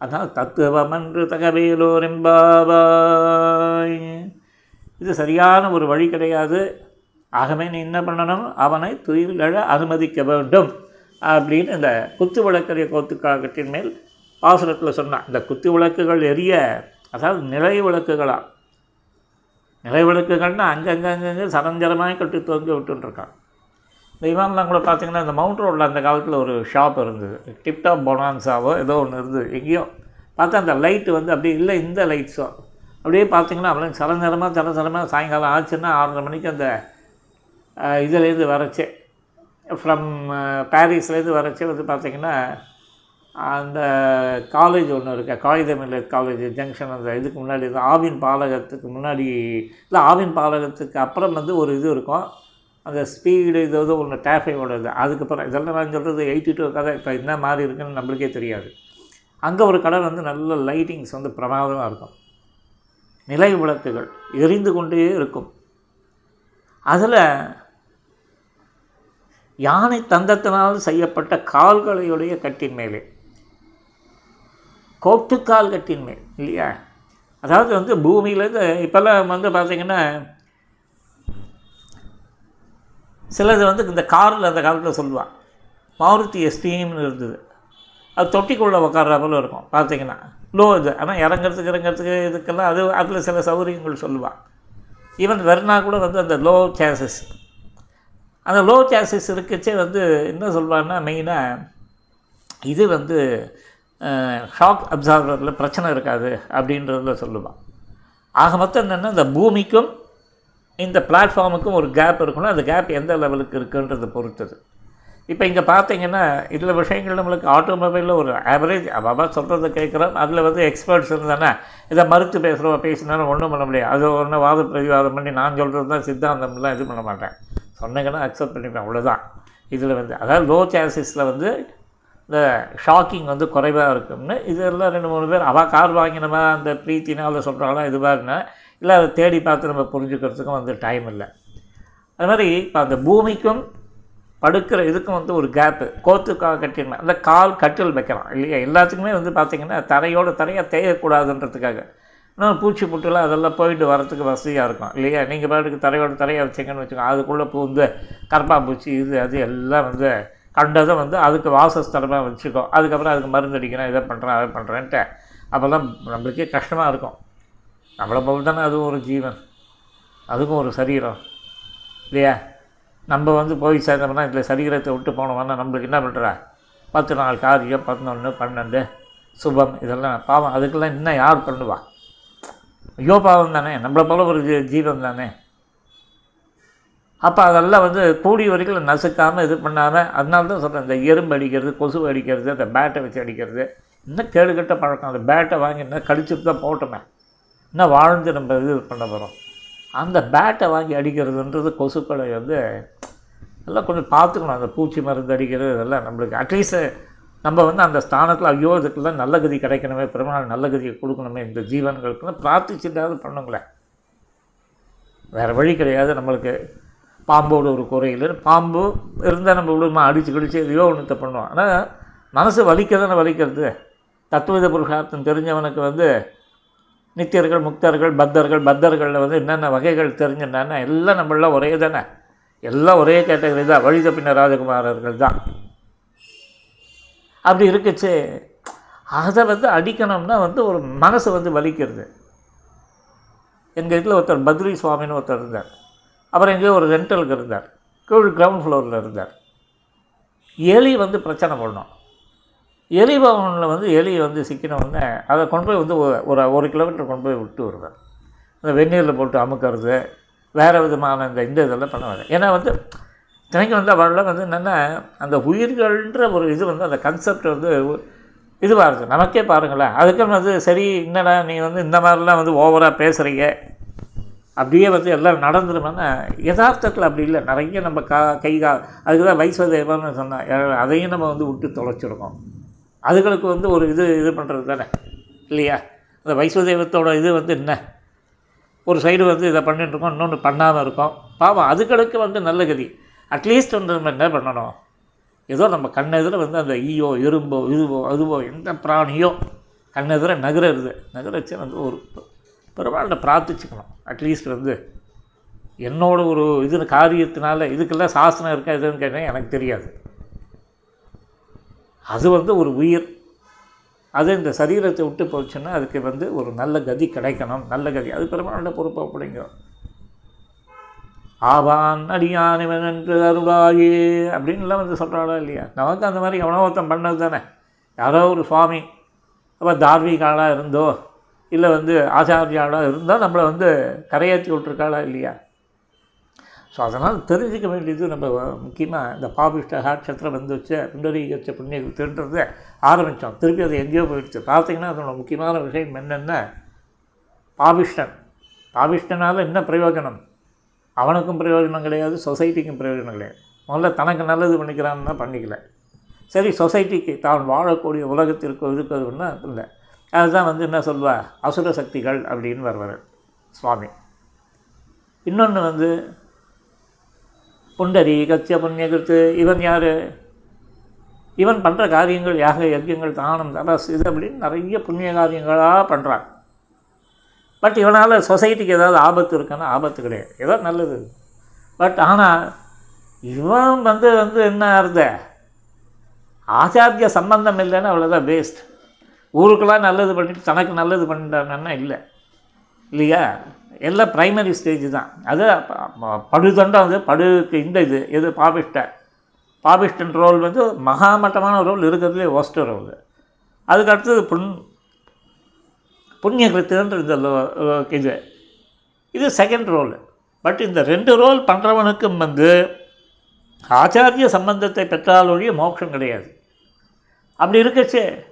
என்று தத்துவமன்று தகவேலோரெம்பாவாய் இது சரியான ஒரு வழி கிடையாது. ஆகவே நீ என்ன பண்ணணும்? அவனை துயிலழ அனுமதிக்க வேண்டும். அப்படின்னு இந்த குத்து விளக்கரிய கோத்துக்காகட்டின் மேல் பாசுரத்தில் சொன்னான். இந்த குத்து விளக்குகள் எரிய அதாவது நிலை விளக்குகளாக நிலை விளக்குகள்னால் அங்கங்கே அங்கங்கே சரஞ்சரமாக கட்டி தொங்க விட்டுருக்கான் இந்த இவன்லாம் கூட பார்த்தீங்கன்னா இந்த மவுண்ட் ரோட்டில் அந்த காலத்தில் ஒரு ஷாப் இருந்தது. டிப்டாப் பொனான்ஸாவோ ஏதோ ஒன்று இருந்தது. எங்கேயோ பார்த்தா அந்த லைட்டு வந்து அப்படியே இல்லை இந்த லைட்ஸோ. அப்படியே பார்த்தீங்கன்னா அவ்வளோ சரஞ்சரமாக சரஞ்சரமாக சாயங்காலம் ஆச்சுன்னா ஆறரை மணிக்கு அந்த இதுலேருந்து வரச்சு ஃப்ரம் பாரிஸ்லேருந்து வரச்சு வந்து பார்த்திங்கன்னா அந்த காலேஜ் ஒன்று இருக்குது காகித மில்லத் காலேஜ் ஜங்ஷன் அந்த இதுக்கு முன்னாடி இந்த ஆவின் பாலகத்துக்கு முன்னாடி இல்லை ஆவின் பாலகத்துக்கு அப்புறம் வந்து ஒரு இது இருக்கும். அந்த ஸ்பீடு இது ஏதோ ஒன்று டேஃபையோட இது அதுக்கப்புறம் இதெல்லாம் நான் சொல்கிறது எயிட்டி டூ கதை. இப்போ என்ன மாதிரி இருக்குன்னு நம்மளுக்கே தெரியாது. அங்கே ஒரு கடை வந்து நல்ல லைட்டிங்ஸ் வந்து பிரமாதமாக இருக்கும். நிலை விளக்குகள் எரிந்து கொண்டே இருக்கும். அதில் யானை தந்தத்தினால் செய்யப்பட்ட கால்களையுடைய கட்டின் மேலே. கோட்டுக்கால் கட்டின் மேல் இல்லையா? அதாவது வந்து பூமியிலேருந்து இப்போல்லாம் வந்து பார்த்திங்கன்னா சிலது வந்து இந்த காரில் அந்த காலத்தில் சொல்லுவாள் மாருதி எஸ்டீம்னு இருந்தது. அது தொட்டிக்குள்ளே உட்கார்ற போல இருக்கும் பார்த்தீங்கன்னா. லோ இது ஆனால் இறங்குறதுக்கு இறங்குறதுக்கு இதுக்கெல்லாம் அது அதில் சில சௌகரியங்கள் சொல்லுவாள் ஈவன் வெர்னா கூட வந்து அந்த லோ சேசஸ் அந்த லோ கேஸஸ் இருக்கச்சே வந்து என்ன சொல்லுவான்னா மெயினாக இது வந்து ஷாக் அப்சார்பரில் பிரச்சனை இருக்காது அப்படின்றத சொல்லுவான். ஆக மொத்தம் என்னென்னா இந்த பூமிக்கும் இந்த பிளாட்ஃபார்முக்கும் ஒரு கேப் இருக்கணும் அந்த கேப் எந்த லெவலுக்கு இருக்குன்றதை பொறுத்தது. இப்போ இங்கே பார்த்தீங்கன்னா இதில் விஷயங்கள் நம்மளுக்கு ஆட்டோமொபைலில் ஒரு ஆவரேஜ் அவ்வளோ சொல்கிறத கேட்குறோம். அதில் வந்து எக்ஸ்பர்ட்ஸ் இருந்தானே இதை மறுத்து பேசுகிறோம் பேசினாலும் ஒன்றும் பண்ண முடியாது. அது ஒன்று வாத பிரதிவாதம் பண்ணி நான் சொல்கிறது தான் சித்தாந்தம்லாம் இது பண்ண மாட்டேன். சொன்னீங்கன்னா அக்செப்ட் பண்ணிப்பேன் அவ்வளோதான் இதில் வந்து அதாவது லோ சான்சஸில் வந்து இந்த ஷாக்கிங் வந்து குறைவாக இருக்கும்னு இதெல்லாம் ரெண்டு மூணு பேர் அவள் கார் வாங்கினவா அந்த பிரீத்தினால் சொல்கிறாங்களா இதுவாருன்னா இல்லை அதை தேடி பார்த்து நம்ம புரிஞ்சுக்கிறதுக்கும் வந்து டைம் இல்லை. அது மாதிரி இப்போ அந்த பூமிக்கும் படுக்கிற இதுக்கும் வந்து ஒரு கேப்பு கோத்துக்காக கா கட்டிடணும் அந்த கால் கட்டில் வைக்கலாம் இல்லையா? எல்லாத்துக்குமே வந்து பார்த்திங்கன்னா தரையோட தரையாக தேயக்கூடாதுன்றதுக்காக. பூச்சி புட்டுலாம் அதெல்லாம் போயிட்டு வரத்துக்கு வசதியாக இருக்கும். இல்லையா? நீங்கள் பாட்டுக்கு தரையோட தரையாக வச்சிங்கன்னு வச்சுக்கோங்க அதுக்குள்ளே பூந்து கரப்பாம்பூச்சி இது அது எல்லாம் வந்து கண்டதை வந்து அதுக்கு வாசஸ்தலமாக வச்சுக்கோ. அதுக்கப்புறம் அதுக்கு மருந்து அடிக்கிறேன் இதை பண்ணுறேன் அதை பண்ணுறேன்ட்டு அப்போல்லாம் நம்மளுக்கே கஷ்டமாக இருக்கும். நம்மளை போல் தானே அதுவும் ஒரு ஜீவன். அதுக்கும் ஒரு சரீரம். இல்லையா? நம்ம வந்து போய் சேர்ந்தோம்னா இதில் சரீரத்தை விட்டு போனோம்னா நம்மளுக்கு என்ன பண்ணுறா பத்து நாள் காரியம் பதினொன்று பன்னெண்டு சுபம் இதெல்லாம் பாவம். அதுக்கெல்லாம் இன்னும் யார் பண்ணுவா? ஐயோ பாவம் தானே நம்மளை போல ஒரு ஜீ- ஜீவன் தானே அப்போ அதெல்லாம் வந்து கூடிய வரைக்கும் நசுக்காமல் இது பண்ணாமல் அதனால தான் சொல்கிறேன் இந்த எறும்பு அடிக்கிறது கொசு அடிக்கிறது அந்த பேட்டை வச்சு அடிக்கிறது இன்னும் கேடுகட்ட பழக்கம் அந்த பேட்டை வாங்கி இன்னும் கடிச்சிட்டு தான் போட்டோமே இன்னும் வாழ்ந்து நம்ம இது பண்ண போகிறோம் அந்த பேட்டை வாங்கி அடிக்கிறதுன்றது கொசுக்களை வந்து எல்லாம் கொஞ்சம் பார்த்துக்கணும். அந்த பூச்சி மருந்து அடிக்கிறது இதெல்லாம் நம்மளுக்கு அட்லீஸ்ட்டு நம்ம வந்து அந்த ஸ்தானத்தில் ஐயோ இதுக்கெல்லாம் நல்ல கதி கிடைக்கணுமே பெருமாள் நல்ல கதியை கொடுக்கணுமே இந்த ஜீவன்களுக்குலாம் பிரார்த்திச்சுட்டாவது பண்ணுங்களேன். வேறு வழி கிடையாது நம்மளுக்கு. பாம்போட ஒரு குறையில் பாம்பு இருந்தால் நம்ம விடுமா அடித்து கடிச்சு எதையோ ஒன்றுத்த பண்ணுவோம். ஆனால் மனசு வலிக்க தானே வலிக்கிறது? தத்துவத புருஷார்த்தம் தெரிஞ்சவனுக்கு வந்து நித்தியர்கள் முக்தர்கள் பத்தர்கள் பத்தர்களில் வந்து என்னென்ன வகைகள் தெரிஞ்சுட்டான்னா எல்லாம் நம்மளாம் ஒரே தானே. எல்லாம் ஒரே கேட்டகரி தான். வழித பின்ன ராஜகுமாரர்கள் தான். அப்படி இருக்குச்சு. அதை வந்து அடிக்கணும்னா வந்து ஒரு மனசு வந்து வலிக்கிறது. எங்கள் இதில் ஒருத்தர் பத்ரி சுவாமின்னு ஒருத்தர் இருந்தார். அப்புறம் எங்கேயோ ஒரு ரெண்டலுக்கு இருந்தார். கீழ் கிரவுண்ட் ஃப்ளோரில் இருந்தார். எலி வந்து பிரச்சனை பண்ணோம். எலி பவனில் வந்து எலி வந்து சிக்கின உடனே அதை கொண்டு போய் வந்து ஒரு- ஒரு ஒரு கிலோமீட்டர் கொண்டு போய் விட்டு வருவார். இந்த வெந்நீரில் போட்டு அமுக்கிறது வேறு விதமான இந்த இந்த இதெல்லாம் பண்ணுவார். ஏன்னா வந்து தினைக்கும் வந்து அவள்லாம் வந்து என்னென்னா அந்த உயிர்கள்ன்ற ஒரு இது வந்து அந்த கன்செப்ட் வந்து இதுவாக இருக்குது நமக்கே பாருங்களேன். அதுக்குன்னு வந்து சரி என்னடா நீ வந்து இந்த மாதிரிலாம் வந்து ஓவராக பேசுகிறீங்க அப்படியே வந்து எல்லாம் நடந்துருமான்னா யதார்த்தத்தில் அப்படி இல்லை. நிறைய நம்ம கா கை கா அதுக்கு தான் வைஸ்வதேவன்னு சொன்னேன் அதையும் நம்ம வந்து விட்டு தொலைச்சிருக்கோம். அதுகளுக்கு வந்து ஒரு இது இது பண்ணுறது தானே. இல்லையா? அந்த வைஸ்வதேவத்தோட இது வந்து என்ன? ஒரு சைடு வந்து இதை பண்ணிட்டு இருக்கோம் இன்னொன்று பண்ணாமல் இருக்கோம். பாவம் அதுகளுக்கு வந்து நல்ல கதி. அட்லீஸ்ட் வந்து நம்ம என்ன பண்ணணும்? ஏதோ நம்ம கண்ணெதிர வந்து அந்த ஈயோ எறும்போ இதுவோ அதுவோ எந்த பிராணியோ கண்ணெதிர நகருது நகரச்சு வந்து ஒரு பெருமாள்கிட்ட பிரார்த்திச்சுக்கணும். அட்லீஸ்ட் வந்து என்னோட ஒரு இது காரியத்தினால இதுக்கெல்லாம் சாசனம் இருக்கா எதுன்னு கேட்டேன் எனக்கு தெரியாது. அது வந்து ஒரு உயிர். அது இந்த சரீரத்தை விட்டு போச்சுன்னா அதுக்கு வந்து ஒரு நல்ல கதி கிடைக்கணும். நல்ல கதி. அது பெருமாளோட பொறுப்பு அப்படிங்கிறோம் ஆவான் அடியான் இவன் என்று அருளாயே அப்படின்லாம் வந்து சொல்கிறாளா இல்லையா? நமக்கு அந்த மாதிரி எவனோ ஒருத்தன் பண்ணது தானே. யாரோ ஒரு சுவாமி அப்போ தார்மீகாலாக இருந்தோ இல்லை வந்து ஆச்சாரியாளாக இருந்தால் நம்மளை வந்து கரையேற்றி விட்ருக்காளா இல்லையா? ஸோ அதனால் தெரிஞ்சுக்க வேண்டியது நம்ம முக்கியமாக இந்த பாபிஷ்டகா ஹாட்சத்திரம் வந்து வச்ச புண்டரீகச்ச புண்ணியத்துன்றதை ஆரம்பித்தோம். திருப்பி அது எங்கேயோ போயிடுச்சு. பார்த்தீங்கன்னா அதனோட முக்கியமான விஷயம் என்னென்ன பாபிஷ்டன். பாபிஷ்டனால் என்ன பிரயோஜனம்? அவனுக்கும் பிரயோஜனம் கிடையாது சொசைட்டிக்கும் பிரயோஜனம் கிடையாது. முதல்ல தனக்கு நல்லது பண்ணிக்கிறான்னா பண்ணிக்கல. சரி சொசைட்டிக்கு தான் வாழக்கூடிய உலகத்திற்கு இருக்கிறதுன்னா இல்லை. அதுதான் வந்து என்ன சொல்வா? அசுர சக்திகள் அப்படின்னு வருவார் சுவாமி. இன்னொன்று வந்து புண்டரி கத்திய புண்ணியகிருத்து இவன் யார்? இவன் பண்ணுற காரியங்கள் யாக யஜ்யங்கள் தானம் தபஸ் இது அப்படின்னு நிறைய புண்ணிய காரியங்களாக பண்ணுறான் பட் இவனால் சொசைட்டிக்கு ஏதாவது ஆபத்து இருக்கான்னா ஆபத்து கிடையாது. ஏதோ நல்லது. பட் ஆனால் இவன் வந்து வந்து என்ன அர்த்த ஆச்சாரிய சம்பந்தம் இல்லைன்னா அவ்வளோதான் வேஸ்ட் ஊருக்கெல்லாம் நல்லது பண்ணிட்டு தனக்கு நல்லது பண்ணிட்டாங்கன்னா இல்லை. இல்லையா? எல்லாம் ப்ரைமரி ஸ்டேஜ் தான். அது ப- படுதண்டம் வந்து படுக்கு இந்த இது எது பாபிஷ்ட. பாபிஷ்டன் ரோல் வந்து மகாமட்டமான ரோல் இருக்கிறதுலே ஒஸ்ட் ரோல் அதுக்கு அடுத்தது புண் புண்ணியகிரத்தின்ற இந்த லோ- இது இது செகண்ட் ரோல் பட் இந்த ரெண்டு ரோல் பண்ணுறவனுக்கும் வந்து ஆச்சாரிய சம்பந்தத்தை பெற்றால் ஒழிய மோட்சம் கிடையாது. அப்படி இருக்கச்சு.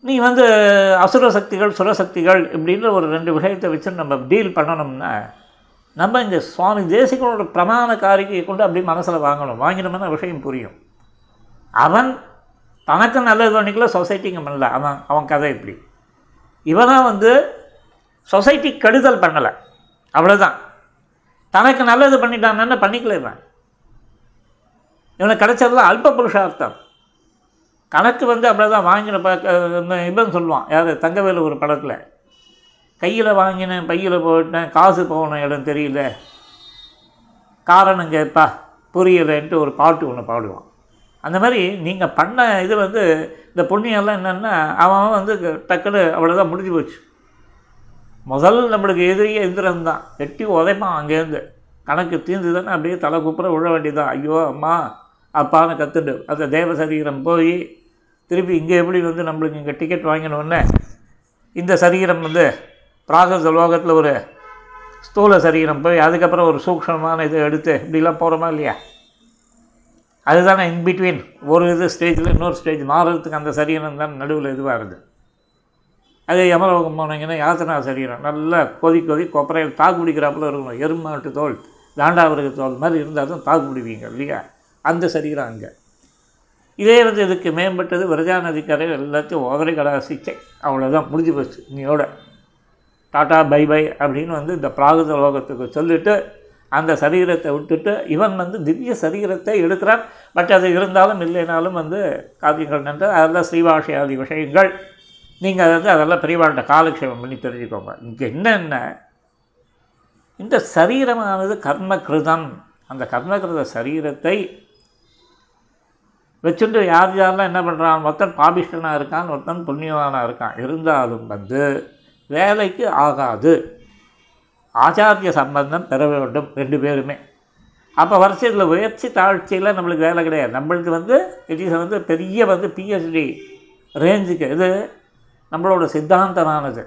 நீ வந்து அசுர சக்திகள் சுரசக்திகள் இப்படின்ற ஒரு ரெண்டு விஷயத்தை வச்சு நம்ம டீல் பண்ணணும்னா நம்ம இந்த சுவாமி தேசிகனோட பிரமாண காரிகையை கொண்டு அப்படியே மனசில் வாங்கணும். வாங்கினோம்னா விஷயம் புரியும். அவன் தனக்கு நல்லது பண்ணிக்கல சொசைட்டிக்கு பண்ணல. அவன் அவன் கதை இப்படி. இவனா வந்து சொசைட்டி கெடுதல் பண்ணலை. அவ்வளோதான் தனக்கு நல்லது பண்ணிட்டான்னு பண்ணிக்கல இவன்? இவனுக்கு கிடைச்சதுலாம் அல்ப புருஷார்த்தம். கணக்கு வந்து அப்படிதான் வாங்கின ப இவன் சொல்லுவான். யார்? தங்கவேலு ஒரு படத்தில். கையில் வாங்கினேன் பையில் போட்டேன் காசு போன இடம் தெரியல. காரணம் கேட்பா புரியலைன்ட்டு ஒரு பாட்டு ஒன்று பாடுவான். அந்த மாதிரி நீங்கள் பண்ண இது வந்து இந்த புண்ணியெல்லாம் என்னென்னா அவன் வந்து டக்குன்னு அவ்வளோதான் முடிஞ்சு போச்சு. முதல் நம்மளுக்கு எதிரியே இந்திரன் தான். வெட்டி உதைப்பான் அங்கேருந்து கணக்கு தீர்ந்துதானே அப்படியே தலை குப்புற விழ வேண்டியதான் ஐயோ அம்மா அப்பான்னு கற்றுண்டு அந்த தேவ சரீரம் போய் திருப்பி இங்கே எப்படி வந்து நம்மளுக்கு இங்கே டிக்கெட் வாங்கினோடனே இந்த சரீரம் வந்து பிராகச லோகத்தில் ஒரு ஸ்தூல சரீரம் போய் அதுக்கப்புறம் ஒரு சூக்ஷமான இதை எடுத்து இப்படிலாம் போகிறோமா இல்லையா? அதுதானே இன்பிட்வீன் ஒரு இது ஸ்டேஜில் இன்னொரு ஸ்டேஜ் மாறுறதுக்கு அந்த சரீரம் தான் நடுவில் இதுவாக இருக்குது அதே யமலோகம் போனீங்கன்னா யாத்தனா சரீரம். நல்லா கொதி கொதி கொப்பரையில் தாக்கு பிடிக்கிறாப்புல இருக்கணும் எருமாட்டு தோல் தாண்டாவிரக தோல் மாதிரி இருந்தால் தான் தாக்கு பிடிப்பீங்க இல்லையா? அந்த சரீரம் அங்கே. இதே வந்து இதுக்கு மேம்பட்டது விரஜா நதிக்கரை எல்லாத்தையும் கடா கடாசிச்சை. அவ்வளோதான் முடிஞ்சு போச்சு. இன்னையோட டாட்டா பை பை அப்படின்னு வந்து இந்த பிராகுத லோகத்துக்கு சொல்லிவிட்டு அந்த சரீரத்தை விட்டுட்டு இவன் வந்து திவ்ய சரீரத்தை எடுக்கிறான். பட் அது இருந்தாலும் இல்லைனாலும் வந்து காவியங்கள் நின்று அதெல்லாம் ஸ்ரீவாஷியாதி விஷயங்கள். நீங்கள் வந்து அதெல்லாம் பெரியவாழ்கிட்ட காலக்ஷேபம் பண்ணி தெரிஞ்சுக்கோங்க. இங்கே என்னென்ன இந்த சரீரமானது கர்மகிருதம். அந்த கர்மகிருத சரீரத்தை வச்சுட்டு யார் யாரெல்லாம் என்ன பண்ணுறான் ஒருத்தன் பாபிஷ்டனாக இருக்கான் ஒருத்தன் புண்ணியவானாக இருக்கான். இருந்தாலும் வந்து வேலைக்கு ஆகாது. ஆச்சாரிய சம்பந்தம் பெற வேண்டும் ரெண்டு பேருமே. அப்போ வருஷத்தில் உயர்ச்சி தாழ்ச்சியில் நம்மளுக்கு வேலை கிடையாது. நம்மளுக்கு வந்து இட் இஸ் வந்து பெரிய வந்து பிஹெச்டி ரேஞ்சுக்கு இது நம்மளோட சித்தாந்தமானது.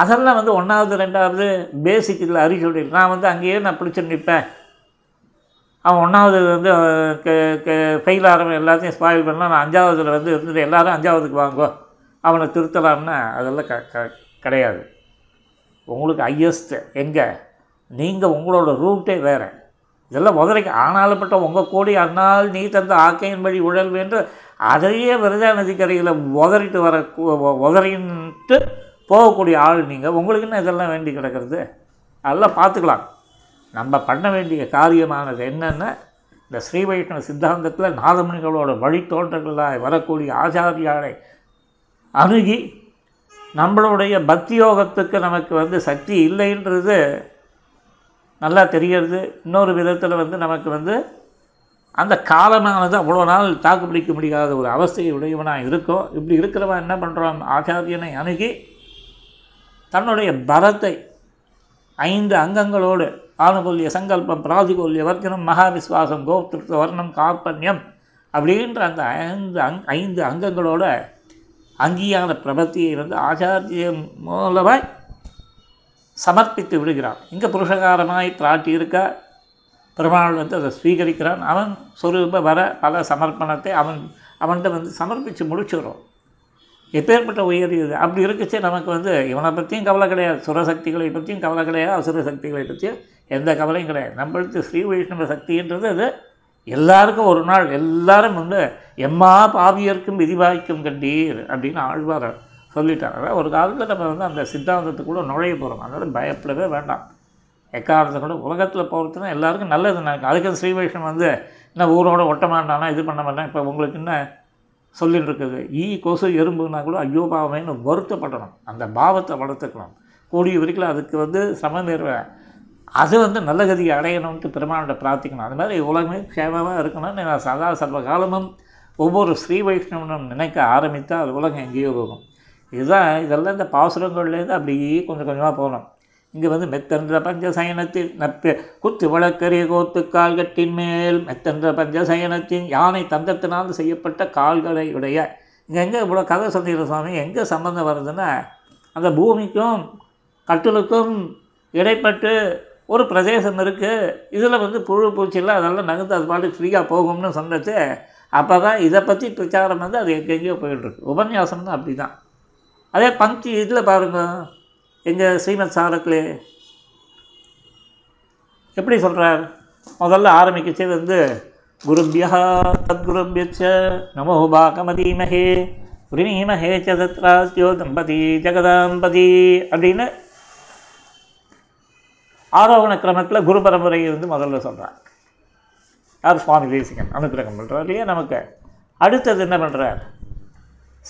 அதெல்லாம் வந்து ஒன்றாவது ரெண்டாவது பேசிக் இதில் அறிச்சொல்லி நான் வந்து அங்கேயே நான் பிடிச்சி நிற்பேன் அவன் ஒன்றாவது வந்து ஃபெயில் ஆகிறவன் எல்லாத்தையும் ஸ்பாயில் பண்ணலாம். நான் அஞ்சாவதுல வந்து இருந்துட்டு எல்லாரும் அஞ்சாவதுக்கு வாங்கோ. அவனை திருத்தலாம்னா அதெல்லாம் க க கிடையாது. உங்களுக்கு ஹையஸ்ட்டு எங்கே? நீங்கள் உங்களோட ரூட்டே வேறு. இதெல்லாம் உதறிக்க ஆனாலும்பட்ட உங்கள் கோடி அன்னால் நீ தந்த ஆக்கையின் வழி உழல் என்று அதையே விரதா நதிக்கரையில் உதறிட்டு வர உதறின்ட்டு போகக்கூடிய ஆள் நீங்கள் உங்களுக்கு என்ன இதெல்லாம் வேண்டி கிடக்கிறது? அதெல்லாம் பார்த்துக்கலாம். நம்ம பண்ண வேண்டிய காரியமானது என்னென்னா இந்த ஸ்ரீ வைஷ்ணவ சித்தாந்தத்தில் நாதமணிகளோட வழித்தோன்றங்களாக வரக்கூடிய ஆச்சாரியாரை அணுகி நம்மளுடைய பக்தி யோகத்துக்கு நமக்கு வந்து சக்தி இல்லைன்றது நல்லா தெரிகிறது. இன்னொரு விதத்தில் வந்து நமக்கு வந்து அந்த காலமானது அவ்வளோ நாள் தாக்கு பிடிக்க முடியாத ஒரு அவஸ்தையை உடையவனாக இருக்கும் இப்படி இருக்கிறவன் என்ன பண்ணுறான் ஆச்சாரியனை அணுகி தன்னுடைய பலத்தை ஐந்து அங்கங்களோடு ஆணுகொல்லிய சங்கல்பம் பிராதிகொல்லிய வர்க்கனம் மகாவிஸ்வாசம் கோப்திருத்த வர்ணம் காப்பண்யம் அப்படின்ற அந்த ஐந்து அங் ஐந்து அங்கங்களோட அங்கீகார பிரபத்தியை வந்து ஆச்சாரியம் மூலமாய் சமர்ப்பித்து விடுகிறான். இங்கே புருஷகாரமாய் பிராட்டி இருக்க பெருமாள் வந்து அதை ஸ்வீகரிக்கிறான். அவன் சொரூப வர பல சமர்ப்பணத்தை அவன் அவன்கிட்ட வந்து சமர்ப்பித்து முடிச்சிடும் எப்பேற்பட்ட உயரியது அப்படி இருக்குச்சே நமக்கு வந்து இவனை பற்றியும் கவலை கிடையாது. சுரசக்திகளை பற்றியும் கவலை கிடையாது. அசுர சக்திகளை பற்றியும் எந்த கவலையும் கிடையாது. நம்மளுக்கு ஸ்ரீ வைஷ்ணவ சக்தின்றது அது எல்லாருக்கும் ஒரு நாள் எல்லாரும் வந்து எம்மா பாவியர்க்கும் விதிவாய்க்கும் கண்டீர் அப்படின்னு ஆழ்வார் சொல்லிட்டார். அதாவது ஒரு காலத்தில் நம்ம வந்து அந்த சித்தாந்தத்துக்குள்ளே நுழைய போகிறோம் அதனால் பயப்படவே வேண்டாம். எக்காரணத்தை கூட உலகத்தில் போகிறதுனா எல்லாருக்கும் நல்லது. நினைக்கும் அதுக்கு ஸ்ரீ வைஷ்ணவம் வந்து என்ன ஊரோட ஒட்ட மாட்டானா இது பண்ண மாட்டேன்? இப்போ உங்களுக்கு என்ன சொல்லிட்டு இருக்குது? ஈ கொசு எறும்புனா கூட ஐயோ பாவமேன்னு வருத்தப்படணும். அந்த பாவத்தை வளர்த்துக்கணும். கூடிய வரைக்கும் அதுக்கு வந்து சமநேர்வை அது வந்து நல்ல கதியை அடையணும்ட்டு பெருமாள்கிட்ட பிரார்த்திக்கணும். அது மாதிரி உலகமே க்ஷேமமாக இருக்கணும்னு நான் சதா சர்வ காலமும் ஒவ்வொரு ஸ்ரீ வைஷ்ணவனும் நினைக்க ஆரம்பித்தால் அது உலகம் எங்கேயோ போகும். இதுதான் இதெல்லாம் இந்த பாசுரங்கள்லேருந்து அப்படியே கொஞ்சம் கொஞ்சமாக போகணும். இங்கே வந்து மெத்தன்ற பஞ்சசயனத்தில் நப்ப குத்து வழக்கரிய கோத்து கால்கட்டின் மேல் மெத்தென்ற பஞ்சசயனத்தின் யானை தந்தத்தினால் செய்யப்பட்ட கால்களை உடைய. இங்கே எங்கே இவ்வளோ கதை சொன்னீங்க சுவாமி? எங்கே சம்மந்தம் வருதுன்னா அந்த பூமிக்கும் கட்டிலுக்கும் இடைப்பட்டு ஒரு பிரதேசம் இருக்குது இதில் வந்து புழு பூச்சிலாம் அதெல்லாம் நகர்ந்து அது பாட்டு ஃப்ரீயாக போகும்னு சொன்னது. அப்போ தான் இதை பற்றி பிரச்சாரம் வந்து அது எங்கெங்கேயோ போயிட்டுருக்கு உபன்யாசம்னு அப்படி தான் அதே பங்கு இதில் பாருங்கள் எங்கள் ஸ்ரீமத் சாரத்திலே எப்படி சொல்கிறார் முதல்ல ஆரம்பிக்கச்சே வந்து குருபியா தத்குருபியச்ச நமோ பாகமதீமஹே புரிமீமஹே ச தம்பதி ஜெகதாம்பதி அப்படின்னு ஆரோகண கிரமத்தில் குரு பரம்பரையை வந்து முதல்ல சொல்கிறார் யார் சுவாமி தேசிகன்? அனுக்கிரகம் பண்ணுறார் இல்லையா? நமக்கு அடுத்தது என்ன பண்ணுறார்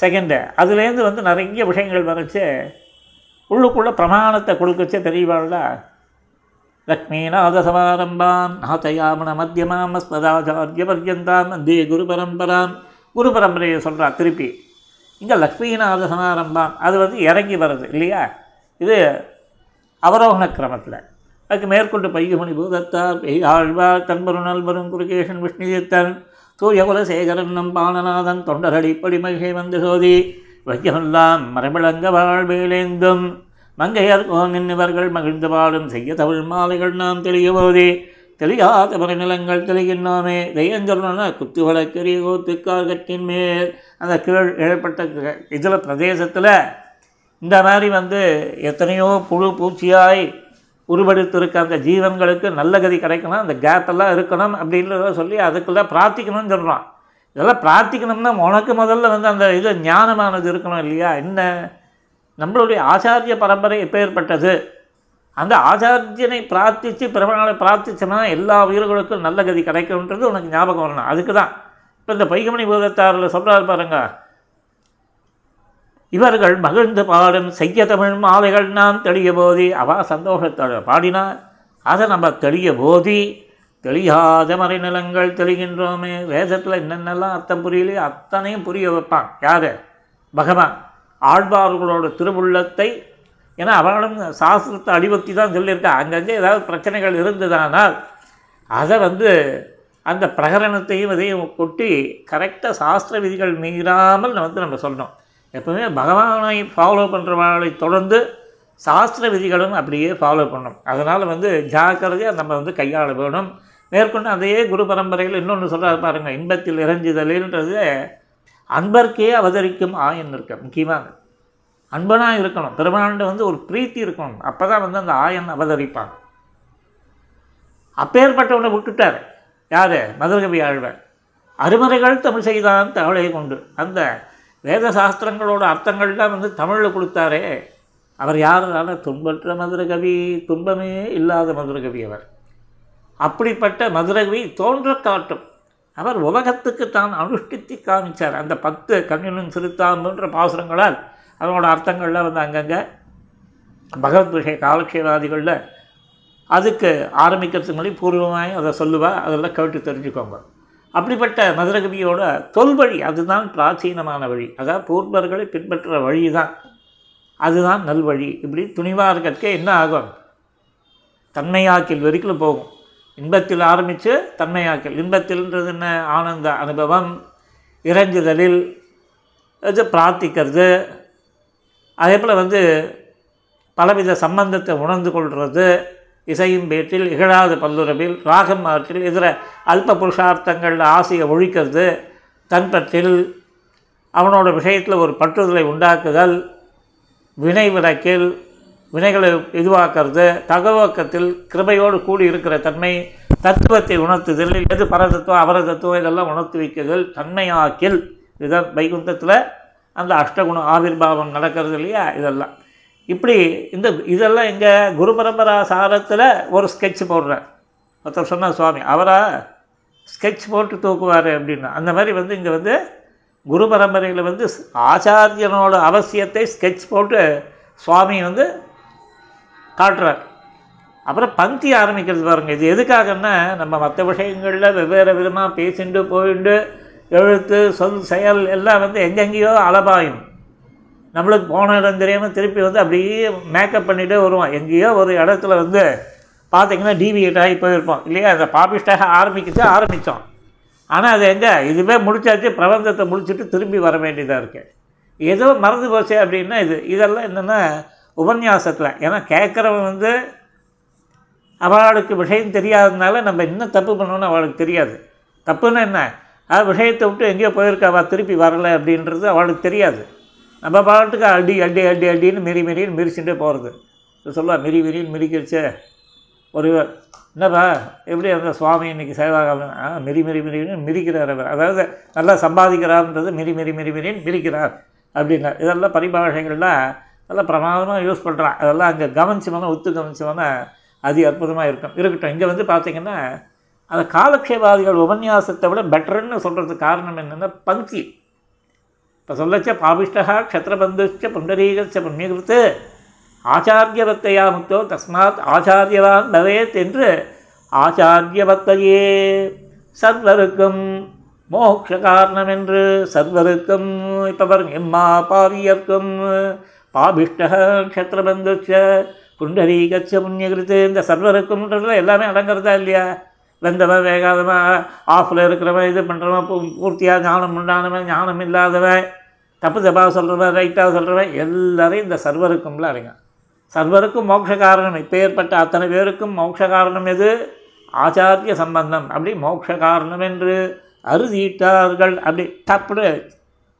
செகண்டு அதுலேருந்து வந்து நிறைய விஷயங்கள் வரைச்சு உள்ளுக்குள்ளே பிரமாணத்தை கொடுக்கச்சே தெரியவாள்ல லக்ஷ்மீநாத சமாரம்பான் நாத்தயாமன மத்தியமாம் அஸ்மதாச்சாரிய பர்யந்தாம் வந்தே குரு பரம்பரான் குரு பரம்பரையை சொல்கிறா திருப்பி. இங்கே லக்ஷ்மீநாத சமாரம்பான் அது வந்து இறங்கி வருது இல்லையா? இது அவரோகண கிரமத்தில் அதுக்கு மேற்கொண்டு பையமணி பூதத்தார் பெய்யாழ்வார் தன்பரு நல்வரும் குருகேஷன் விஷ்ணுதீர்த்தன் சூரியகுலசேகரன் நம் பாணநாதன் தொண்டரடிப்படி மகிழை வந்து சோதி வையமெல்லாம் மரபிளங்க வாழ்வேலேந்தும் மங்கையர் கோன் இவர்கள் மகிழ்ந்து பாடும் செய்ய தமிழ் மாலைகள் நாம் தெளியபோதே தெளியாத மறைநிலங்கள் தெளிகின்றோமே தெய்யஞ்சொல்லன சொல்லணும்னா குத்துவளக்கரிய கோத்துக்கார்கத்தின் மேல் அந்த கீழ் ஏற்பட்ட இதில் பிரதேசத்தில் இந்த மாதிரி வந்து எத்தனையோ புழு பூச்சியாய் உருவெடுத்திருக்க அந்த ஜீவன்களுக்கு நல்ல கதி கிடைக்கணும். அந்த கேப் இருக்கணும் அப்படின்றத சொல்லி அதுக்குள்ள பிரார்த்திக்கணும்னு சொல்கிறான் இதெல்லாம் பிரார்த்திக்கணும்னா உனக்கு முதல்ல வந்து அந்த இது ஞானமானது இருக்கணும் இல்லையா? என்ன? நம்மளுடைய ஆச்சாரிய பரம்பரை எப்பேற்பட்டது அந்த ஆச்சாரியனை பிரார்த்தித்து பெருமாளை பிரார்த்திச்சோம்னா எல்லா உயிர்களுக்கும் நல்ல கதி கிடைக்கும்ன்றது உனக்கு ஞாபகம் வரணும். அதுக்கு தான் இப்போ இந்த பைகமணி பூதத்தாரில் சொல்கிறார் பாருங்கள் இவர்கள் மகிழ்ந்து பாடும் செய்ய தமிழ் மாலைகள் நாம் தெளிய போதி அவா சந்தோஷத்தோட பாடினா அதை நம்ம தெளிய போதி தெளியாத மறைநிலங்கள் தெளிகின்றோமே. வேதத்தில் என்னென்னலாம் அர்த்தம் புரியலையோ அத்தனையும் புரிய வைப்பான். யார்? பகவான். ஆழ்வார்களோட திருவுள்ளத்தை ஏன்னா அவளும் சாஸ்திரத்தை அடிபக்தி தான் சொல்லியிருக்கா அங்கங்கே ஏதாவது பிரச்சனைகள் இருந்ததானால் அதை வந்து அந்த பிரகரணத்தையும் இதையும் கொட்டி கரெக்டாக சாஸ்திர விதிகள் மீறாமல் வந்து நம்ம சொன்னோம் எப்போவுமே பகவானை ஃபாலோ பண்ணுறவங்களை தொடர்ந்து சாஸ்திர விதிகளும் அப்படியே ஃபாலோ பண்ணணும் அதனால் வந்து ஜாக்கிரதையாக நம்ம வந்து கையாள வேணும். மேற்கொண்டு அதையே குரு பரம்பரையில் இன்னொன்று சொல்கிறாரு பாருங்கள் இன்பத்தில் இறைஞ்சுதலின்றது அன்பர்க்கே அவதரிக்கும் ஆயன் இருக்க முக்கியமாக அன்பனாக இருக்கணும். பெருமாண்டு வந்து ஒரு பிரீத்தி இருக்கணும். அப்போ தான் வந்து அந்த ஆயன் அவதரிப்பான். அப்பேற்பட்டவனை விட்டுட்டார். யார்? மதுரகவி ஆழ்வார். அருமறைகள் தமிழ் செய்தான் தமிழை கொண்டு. அந்த வேத சாஸ்திரங்களோட அர்த்தங்கள்லாம் வந்து தமிழில் கொடுத்தாரே. அவர் யாருனால? துன்பற்ற மதுரகவி துன்பமே இல்லாத மதுரகவி அவர். அப்படிப்பட்ட மதுரகவி தோன்ற காட்டும். அவர் உலகத்துக்கு தான் அனுஷ்டித்து காமிச்சார். அந்த பத்து கண்ணினும் சிறுத்தாம்புன்ற பாசுரங்களால் அதனோட அர்த்தங்கள்லாம் வந்து அங்கங்கே பகவத் விஷய காலக்ஷேவாதிகளில். அதுக்கு ஆரம்பிக்கிறதுக்கு முன்னாடி பூர்வமாய் அதை சொல்லுவாள் அதெல்லாம் கேட்டு தெரிஞ்சுக்கோங்க. அப்படிப்பட்ட மதுரகவியோட தொல்வழி அதுதான் பிராச்சீனமான வழி. அதாவது பூர்வர்களை பின்பற்ற வழி தான் அதுதான் நல்வழி. இப்படி துணிவாக இருக்கிறதுக்கே என்ன ஆகும்? தன்மையாக்கில் வரைக்கும் போகும். இன்பத்தில் ஆரம்பித்து தன்மையாக்கல். இன்பத்தில்ன்றது என்ன? ஆனந்த அனுபவம் இறைஞ்சுதலில் இது பிரார்த்திக்கிறது. அதே போல் வந்து பலவித சம்பந்தத்தை உணர்ந்து கொள்வது இசையும் பேட்டில் இகழாது பல்லுறவில் ராகம் ஆற்றில் இதர அல்ப புருஷார்த்தங்களில் ஆசையை ஒழிக்கிறது. தன்பற்றில் அவனோட விஷயத்தில் ஒரு பற்றுதலை உண்டாக்குதல். வினை விளக்கில் வினைகளை இதுவாக்கிறது. தகவக்கத்தில் கிருபையோடு கூடி இருக்கிற தன்மை தத்துவத்தை உணர்த்துதல். எது பரதத்துவம் அவரதத்துவம் இதெல்லாம் உணர்த்தி வைக்குதல். தன்மையாக்கில் இதுதான் வைகுந்தத்தில் அந்த அஷ்டகுண ஆவிர்வாவம் நடக்கிறது இல்லையா? இதெல்லாம். இப்படி இந்த இதெல்லாம் எங்கே குரு பரம்பரா சாரத்தில் ஒரு ஸ்கெட்ச் போடுறேன் ஒருத்தர் சொன்னார் சுவாமி அவராக ஸ்கெட்ச் போட்டு தூக்குவார் அப்படின்னா அந்த மாதிரி வந்து இங்கே வந்து குரு பரம்பரையில் வந்து ஆச்சாரியனோட அவசியத்தை ஸ்கெட்ச் போட்டு சுவாமி வந்து காட்டுறார். அப்புறம் பங்கி ஆரம்பிக்கிறது பாருங்கள் இது எதுக்காகன்னா நம்ம மற்ற விஷயங்களில் வெவ்வேறு விதமாக பேசிண்டு போயிண்டு எழுத்து சொல் செயல் எல்லாம் வந்து எங்கெங்கேயோ அளபாயும் நம்மளுக்கு போன இடம் தெரியாமல் திருப்பி வந்து அப்படியே மேக்கப் பண்ணிகிட்டே வருவோம் எங்கேயோ ஒரு இடத்துல வந்து பார்த்திங்கன்னா டிவியேட் ஆகி போயிருப்போம் இல்லையா? அந்த பாபிஸ்டாக ஆரம்பிக்கிச்சு ஆரம்பித்தோம் ஆனால் அது எங்கே? இதுவே முடிச்சாச்சு. பிரபந்தத்தை முடிச்சுட்டு திரும்பி வர வேண்டியதாக இருக்குது ஏதோ மறந்து போச்சு அப்படின்னா இது. இதெல்லாம் என்னென்னா உபன்யாசத்தில். ஏன்னா கேட்குறவன் வந்து அவளுக்கு விஷயம் தெரியாததுனால நம்ம என்ன தப்பு பண்ணோன்னு அவளுக்கு தெரியாது. தப்புன்னு என்ன? அது விஷயத்தை விட்டு எங்கேயோ போயிருக்காவா திருப்பி வரலை அப்படின்றது அவளுக்கு தெரியாது. நம்ம பாட்டுக்கு அடி அடி அடி அடின்னு மிரி மெரின்னு மிரிச்சுட்டே போகிறது சொல்லுவா மெரி மிரின்னு மிரிக்கிடுச்சு ஒரு என்னப்பா எப்படி அந்த சுவாமி இன்னைக்கு சேவாகாலம் ஆ மெரி மிரி மிரின்னு மிரிக்கிறார் அவர். அதாவது நல்லா சம்பாதிக்கிறார்ன்றது மிரி மெரி மெரி மிரின்னு மிரிக்கிறார் அப்படின்னா இதெல்லாம் பரிபாஷைகள்லாம் நல்லா பிரமாதமாக யூஸ் பண்ணுறான் அதெல்லாம் அங்கே கவனிச்சோம்னா ஒத்து கவனிச்சோம்னா அதி அற்புதமாக இருக்கும். இருக்கட்டும் இங்கே வந்து பார்த்திங்கன்னா அந்த காலக்ஷேபாதிகள் உபன்யாசத்தை விட பெட்டர்ன்னு சொல்கிறதுக்கு காரணம் என்னென்னா பங்கி இப்போ சொல்லச்ச பாபிஷ்டா க்ஷத்ரபந்துச்ச புண்டரீகச்ச புண்ணியகிருத்து ஆச்சாரியவத்தையா முக்தோ தஸ்மாத் ஆச்சாரியவான் பவேத் என்று ஆச்சாரியவத்தையே சர்வருக்கும் மோட்ச காரணம் என்று சர்வருக்கும் இப்போ பாருங்க எம்மா பாவியர்க்கும் பாபிஷ்ட க்ஷத்ரபந்துச்ச புண்டரீகச்ச புண்ணியகிருத்து இந்த சர்வருக்கும்ன்றதுல எல்லாமே அடங்குறதா இல்லையா வெந்தவன் வேகாதவன் ஆஃபில் இருக்கிறவன் இது பண்ணுறவன் பூ பூர்த்தியாக ஞானம் உண்டானவன் ஞானம் இல்லாதவன் தப்பு தப்பாக சொல்கிறவன் ரைட்டாக சொல்கிறவன் எல்லாரையும் இந்த சர்வருக்கும்ல அடங்க. சர்வருக்கும் மோட்ச காரணம் இப்போ ஏற்பட்ட அத்தனை பேருக்கும் மோட்ச காரணம் எது? ஆச்சாரிய சம்பந்தம். அப்படி மோட்ச காரணம் என்று அறுதியிட்டார்கள். அப்படி டப்புனு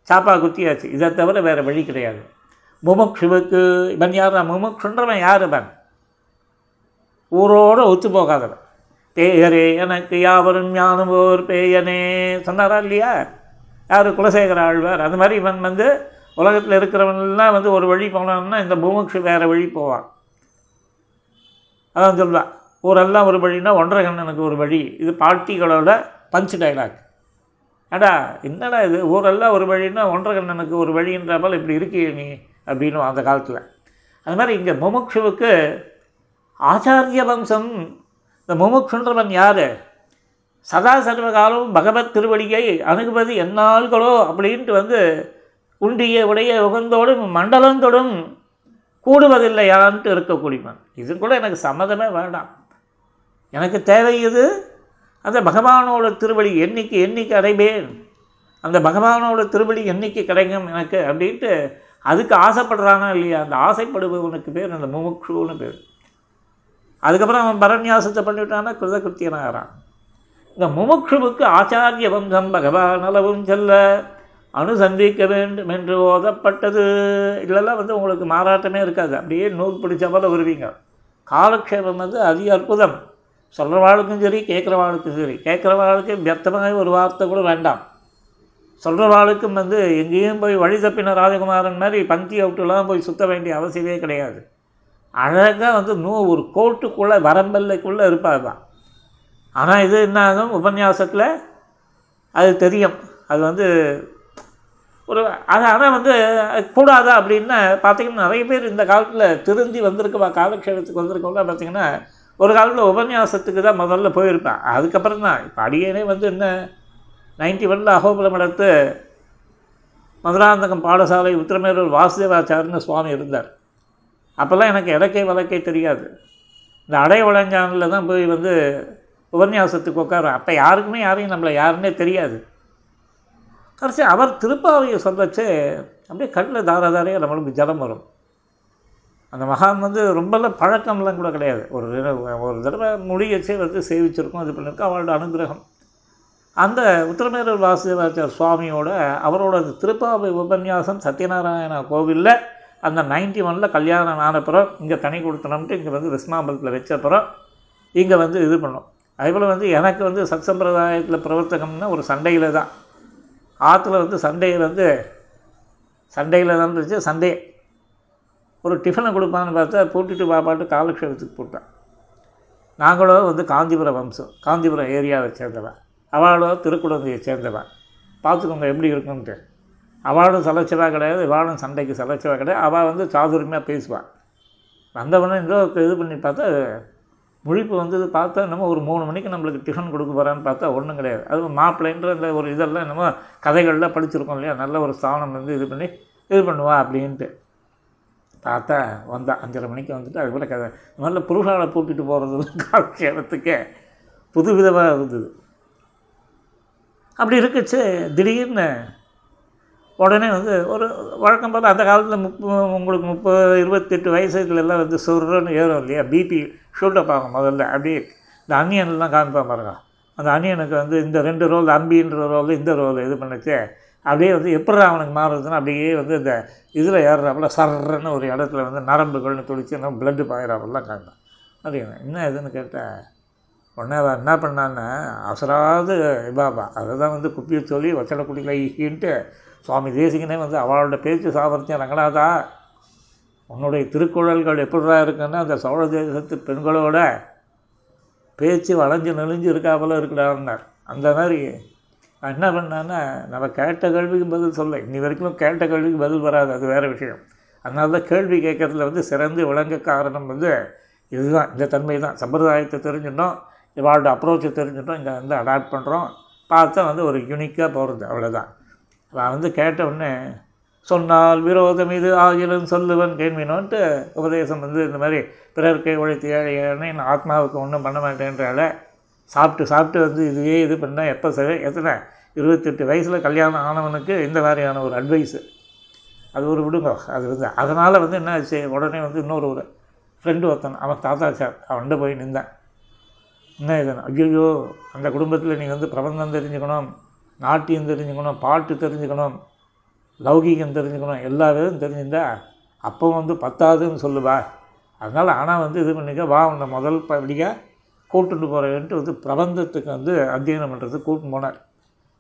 சாப்பா குத்தியாச்சு. இதை தவிர வேறு வழி கிடையாது. முமுக்ஷுவுக்கு இவன் யார் முமுக்ஷுன்றவன் யார் இவன் ஊரோடு ஒத்து போகாதவன். பேயரே எனக்கு யாவரும் ஞானம் ஓர் பேயனே சொன்னாரா இல்லையா? யார்? குலசேகர ஆழ்வார். அந்த மாதிரி இவன் வந்து உலகத்தில் இருக்கிறவன்லாம் வந்து ஒரு வழி போனான்னா இந்த பூமுக்ஷு வேறு வழி போவான். அதான் சொல்லுவான் ஊரெல்லாம் ஒரு வழின்னா ஒன்றரை கண்ணனுக்கு ஒரு வழி. இது பாட்டிகளோட பஞ்ச் டைலாக் அடா என்னடா இது? ஊரெல்லாம் ஒரு வழின்னா ஒன்றரை கண்ணனுக்கு ஒரு வழின்ற போல் இப்படி இருக்கியே நீ அப்படின்னு அந்த காலத்தில். அது மாதிரி இங்கே முமுக்ஷுவுக்கு ஆச்சாரிய வம்சம் இந்த முமுட்சுன்றவன் யார்? சதா சர்வகாலம் பகவத் திருவடியை அணுகுவது எந்நாள்களோ அப்படின்ட்டு வந்து உண்டிய உடைய உகந்தோடும் மண்டலந்தோடும் கூடுவதில்லையான்ட்டு இருக்கக்கூடியவன் இது கூட எனக்கு சம்மதமே வேண்டாம். எனக்கு தேவை இது அந்த பகவானோட திருவடி என்னைக்கு என்னைக்கு அடைவேன்? அந்த பகவானோட திருவடி என்னைக்கு கிடைக்கும் எனக்கு அப்படின்ட்டு அதுக்கு ஆசைப்படுறானா இல்லையா? அந்த ஆசைப்படுபவனுக்கு பேர் அந்த முமுட்சுன்னு பேர். அதுக்கப்புறம் அவன் பரநியாசத்தை பண்ணிவிட்டான்னா கிருதகிருத்தியனாகிறான் இந்த முமுட்சுவுக்கு ஆச்சாரிய வம்சம் பகவான் அளவும் செல்ல அனுசந்திக்க வேண்டும் என்று ஓதப்பட்டது. இல்லைலாம் வந்து உங்களுக்கு மாறாட்டமே இருக்காது. அப்படியே நூல் பிடிச்ச போல வருவீங்க. காலக்ஷேபம் வந்து அதி அற்புதம். சொல்கிறவாளுக்கும் சரி கேட்குறவாளுக்கும் சரி. கேட்குறவாளுக்கு வியர்த்தமாக ஒரு வார்த்தை கூட வேண்டாம். சொல்கிறவாளுக்கும் வந்து எங்கேயும் போய் வழி தப்பின ராஜகுமாரன் மாதிரி பங்கி அவுட்டுலாம் போய் சுற்ற வேண்டிய அவசியமே கிடையாது. அழகாக வந்து நூ ஒரு கோட்டுக்குள்ளே வரம்பெல்லைக்குள்ளே இருப்பார் தான் ஆனால் இது என்ன ஆகும் உபன்யாசத்தில் அது தெரியும். அது வந்து ஒரு அது ஆனால் வந்து கூடாதா அப்படின்னு பார்த்திங்கன்னா நிறைய பேர் இந்த காலத்தில் திருந்தி வந்திருக்கவா காலக்ஷேபத்துக்கு வந்திருக்கவங்க பார்த்திங்கன்னா ஒரு காலத்தில் உபன்யாசத்துக்கு தான் முதல்ல போயிருப்பேன். அதுக்கப்புறம் தான். இப்போ அடியேனே வந்து என்ன நைன்டி ஒனில் அகோபுரம் எடுத்து மதுராந்தகம் பாடசாலை உத்திரமேரூர் வாசுதேவாச்சார்னு சுவாமி இருந்தார். அப்போல்லாம் எனக்கு இடக்கை வழக்கை தெரியாது. இந்த அடை வளஞ்சானில் தான் போய் வந்து உபன்யாசத்துக்கு உட்காருவேன் அப்போ யாருக்குமே யாரையும் நம்மளை யாருன்னே தெரியாது. கடைசி அவர் திருப்பாவையை சொல்லச்சு அப்படியே கண்ணில் தாராதாரையாக நம்மளுக்கு ஜலம் வரும். அந்த மகான் வந்து ரொம்பலாம் பழக்கம்லாம் கூட கிடையாது. ஒரு ஒரு தடவை முடியச்சே வந்து சேவிச்சிருக்கோம் இது பண்ணியிருக்கோம் அவரோட அனுகிரகம். அந்த உத்திரமேரூர் வாசுதேவாச்சார் சுவாமியோட அவரோட அந்த திருப்பாவை உபன்யாசம் சத்யநாராயணா கோவிலில் அந்த நைன்டி ஒனில் கல்யாணம் ஆனப்புறம் இங்கே தனி கொடுத்தனம்ட்டு இங்கே வந்து விஸ்மாம்பலத்தில் வச்சப்புறம் இங்கே வந்து இது பண்ணோம். அதேபோல் வந்து எனக்கு வந்து சத் சம்பிரதாயத்தில் பிரவர்த்தகம்னா ஒரு சண்டையில் தான். ஆற்றுல வந்து சண்டையில் வந்து சண்டையில் தான் இருந்துச்சு சண்டே. ஒரு டிஃபனை கொடுப்பான்னு பார்த்தா போட்டுட்டு பாப்பாட்டு காலக்ஷேபத்துக்கு போட்டான். நாங்களும் வந்து காஞ்சிபுரம் வம்சம் காஞ்சிபுரம் ஏரியாவை சேர்ந்தவன். அவளோ திருக்குழந்தையை சேர்ந்தவன். பார்த்துக்கோங்க எப்படி இருக்குன்ட்டு. அவளும் சலைச்சவா கிடையாது இவாளும் சண்டைக்கு சலைச்சவா கிடையாது. அவள் வந்து சாதுரியமாக பேசுவாள் வந்தவொடனே ஏதோ இது பண்ணி பார்த்தா முழிப்பு வந்தது பார்த்தா என்னமோ ஒரு மூணு மணிக்கு நம்மளுக்கு டிஃபன் கொடுக்க போகிறான்னு பார்த்தா ஒன்றும் கிடையாது. அது மாப்பிள்ளைன்ற அந்த ஒரு இதெல்லாம் என்னமோ கதைகள்லாம் படிச்சிருக்கோம் இல்லையா? நல்ல ஒரு ஸ்தானம் வந்து இது பண்ணி இது பண்ணுவா அப்படின்ட்டு. பார்த்தா வந்தா அஞ்சரை மணிக்கு வந்துட்டு அதுபோல் கதை. இந்த மாதிரிலாம் புருஷாவை கூட்டிகிட்டு போகிறது காலக்ஷேபத்துக்கே இடத்துக்கே புதுவிதமாக இருந்தது. அப்படி இருக்குச்சு திடீர்னு உடனே வந்து ஒரு வழக்கம் போல் அந்த காலத்தில் முப்பது உங்களுக்கு முப்பது இருபத்தெட்டு வயசுலலாம் வந்து சுருன்னு ஏறும் இல்லையா? பிபி ஷூட்டப் ஆகும் முதல்ல. அப்படியே இந்த அனியன்லாம் காமிப்பான் பாருங்க. அந்த அனியனுக்கு வந்து இந்த ரெண்டு ரோல் அம்பின்ற ரோல் இந்த ரோல் இது பண்ணுச்சு. அப்படியே வந்து எப்படி அவனுக்கு மாறுறதுன்னா அப்படியே வந்து இந்த இதில் ஏறுறாப்புல சர்றன்னு ஒரு இடத்துல வந்து நரம்புகள்னு துடிச்சு என்ன பிளட்டு பாயிறாப்புலாம் காமிப்பான் அது என்ன இதுன்னு கேட்டேன் உடனே அவன் என்ன பண்ணான்னு அசராது பாபா அதை தான் வந்து குப்பியை சொல்லி வச்சலை குடிக்கல ஈக்கின்ட்டு சுவாமி தேசிகனே வந்து அவளோட பேச்சு சாமர்த்தியம் ரங்கநாதா உன்னுடைய திருக்குறள்கள் எப்படிடா இருக்குன்னா அந்த சோழ தேசத்து பெண்களோட பேச்சு வளைஞ்சு நெளிஞ்சு இருக்கா போல இருக்குடான்னார் அந்த மாதிரி நான் என்ன பண்ணேன்னா நம்ம கேட்ட கேள்விக்கு பதில் சொல்ல இன்னி வரைக்கும் கேட்ட கேள்விக்கு பதில் வராது அது வேறு விஷயம். அதனால தான் கேள்வி கேட்கறதுல வந்து சிறந்து விளங்க காரணம் வந்து இதுதான் இந்த தன்மை தான். சம்பிரதாயத்தை தெரிஞ்சிட்டோம் இவாளோட அப்ரோச்சை தெரிஞ்சிட்டோம் இங்கே வந்து அடாப்ட் பண்ணுறோம் பார்த்தா வந்து ஒரு யூனிக்காக போகிறது அவ்வளோதான் நான் வந்து கேட்ட உடனே சொன்னால் விரோதம் இது ஆகிலும் சொல்லுவன் கேள்வினோன்ட்டு உபதேசம் வந்து இந்த மாதிரி பிறர்க்கை உழைத்து ஏழை என் நான் ஆத்மாவுக்கு ஒன்றும் பண்ண மாட்டேன்றால சாப்பிட்டு சாப்பிட்டு வந்து இதுவே இது பண்ணால் எப்போ சரி எத்தனை இருபத்தெட்டு வயசில் கல்யாணம் ஆனவனுக்கு இந்த மாதிரியான ஒரு அட்வைஸு அது ஒரு விடுங்க அது வந்து அதனால் வந்து என்ன ஆச்சு உடனே வந்து இன்னொரு ஒரு ஃப்ரெண்டு ஒருத்தன் அவன் தாத்தா சார் அவன்கிட்ட போய் நின்றேன். என்ன இதுன்னு ஐயோ அந்த குடும்பத்தில் நீ வந்து பிரபந்தம் தெரிஞ்சுக்கணும் நாட்டியம் தெரிஞ்சுக்கணும் பாட்டு தெரிஞ்சுக்கணும் லௌகீகம் தெரிஞ்சுக்கணும் எல்லா விதம் தெரிஞ்சிருந்தா அப்போ வந்து பத்தாதுன்னு சொல்லுவா. அதனால் ஆனால் வந்து இது பண்ணிக்க வா உன்னை முதல் படியாக கூட்டுட்டு போகிறேன்ட்டு வந்து பிரபந்தத்துக்கு வந்து அத்தியனம் பண்ணுறதுக்கு கூட்டின்னு போனார்.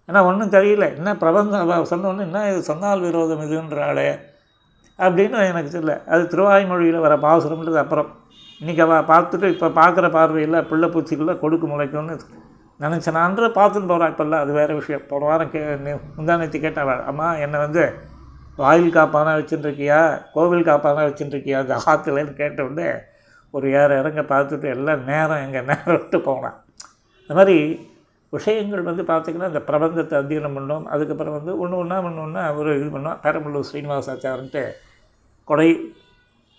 ஏன்னா ஒன்றும் தெரியல என்ன பிரபந்தம்? அவ சொன்னோன்னே என்ன இது சொன்னால் விரோதம் இதுன்றாளே? அப்படின்னு எனக்கு தெரியல. அது திருவாய்மொழியில் வர பாசுரம்ன்றது அப்புறம். இன்றைக்கி அவள் பார்த்துட்டு இப்போ பார்க்குற பார்வையில் பிள்ளை பூச்சிக்குள்ளே கொடுக்கு முளைக்கும்னு நினச்ச நான் அன்று பார்த்துன்னு போகிறான் இப்போல்லாம் அது வேறு விஷயம். போன வாரம் கே முந்தானத்து கேட்டேன் அம்மா என்னை வந்து வாயில் காப்பானா வச்சுட்டுருக்கியா கோவில் காப்பானா வச்சுட்டுருக்கியா அந்த ஆற்றுலன்னு கேட்ட உடனே ஒரு ஏற இறங்க பார்த்துட்டு எல்லாம் நேரம் எங்கள் நேரம் விட்டு போனான். இந்த மாதிரி விஷயங்கள் வந்து பார்த்திங்கன்னா இந்த பிரபந்தத்தை அத்தியனம் பண்ணோம். அதுக்கப்புறம் வந்து ஒன்று ஒன்றா ஒன்று ஒன்றா ஒரு இது பண்ணோம். பெரம்பலூர் ஸ்ரீனிவாசாச்சாரன்ட்டு கொடை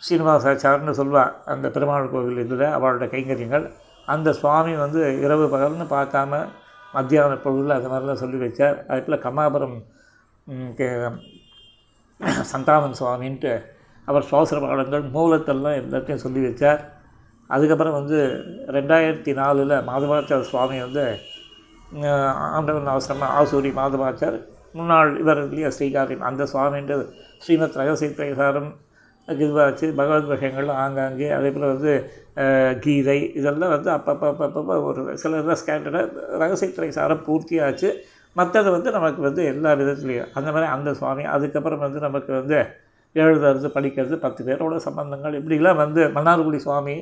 ஸ்ரீனிவாசாச்சாரன்னு சொல்லுவாள் அந்த பெருமாள் கோவில் இதில் அவளோட கைங்கரியங்கள். அந்த சுவாமி வந்து இரவு பகல்னு பார்க்காம மத்தியான பொழுதில் அது மாதிரிலாம் சொல்லி வச்சார். அதுக்குள்ள கமாபுரம் கே- சந்தானன் சுவாமின்ட்டு அவர் சுவாசர பாடங்கள் மூலத்தெல்லாம் எல்லாத்தையும் சொல்லி வச்சார். அதுக்கப்புறம் வந்து ரெண்டாயிரத்தி நாலில் மாதவாச்சார் சுவாமி வந்து ஆண்டவன் அவசரமாக ஆசூரி மாதவாச்சார். முன்னாள் இவர் இல்லையா ஸ்ரீகாரியம் அந்த சுவாமின்றது ஸ்ரீமத் ரகசிய கிருபா வச்சு பகவத் விஷயங்கள் ஆங்காங்கே அதே போல் வந்து கீதை இதெல்லாம் வந்து அப்பப்போ அப்பப்போ ஒரு சில இதெல்லாம் ஸ்கேண்டர்டாக ரகசிய பிரசாரம் பூர்த்தியாச்சு. மற்றது வந்து நமக்கு வந்து எல்லா விதத்துலேயும். அந்த மாதிரி அந்த சுவாமி அதுக்கப்புறம் வந்து நமக்கு வந்து எழுதுறது படிக்கிறது பத்து பேரோட சம்பந்தங்கள். இப்படிலாம் வந்து மன்னார்குடி சுவாமி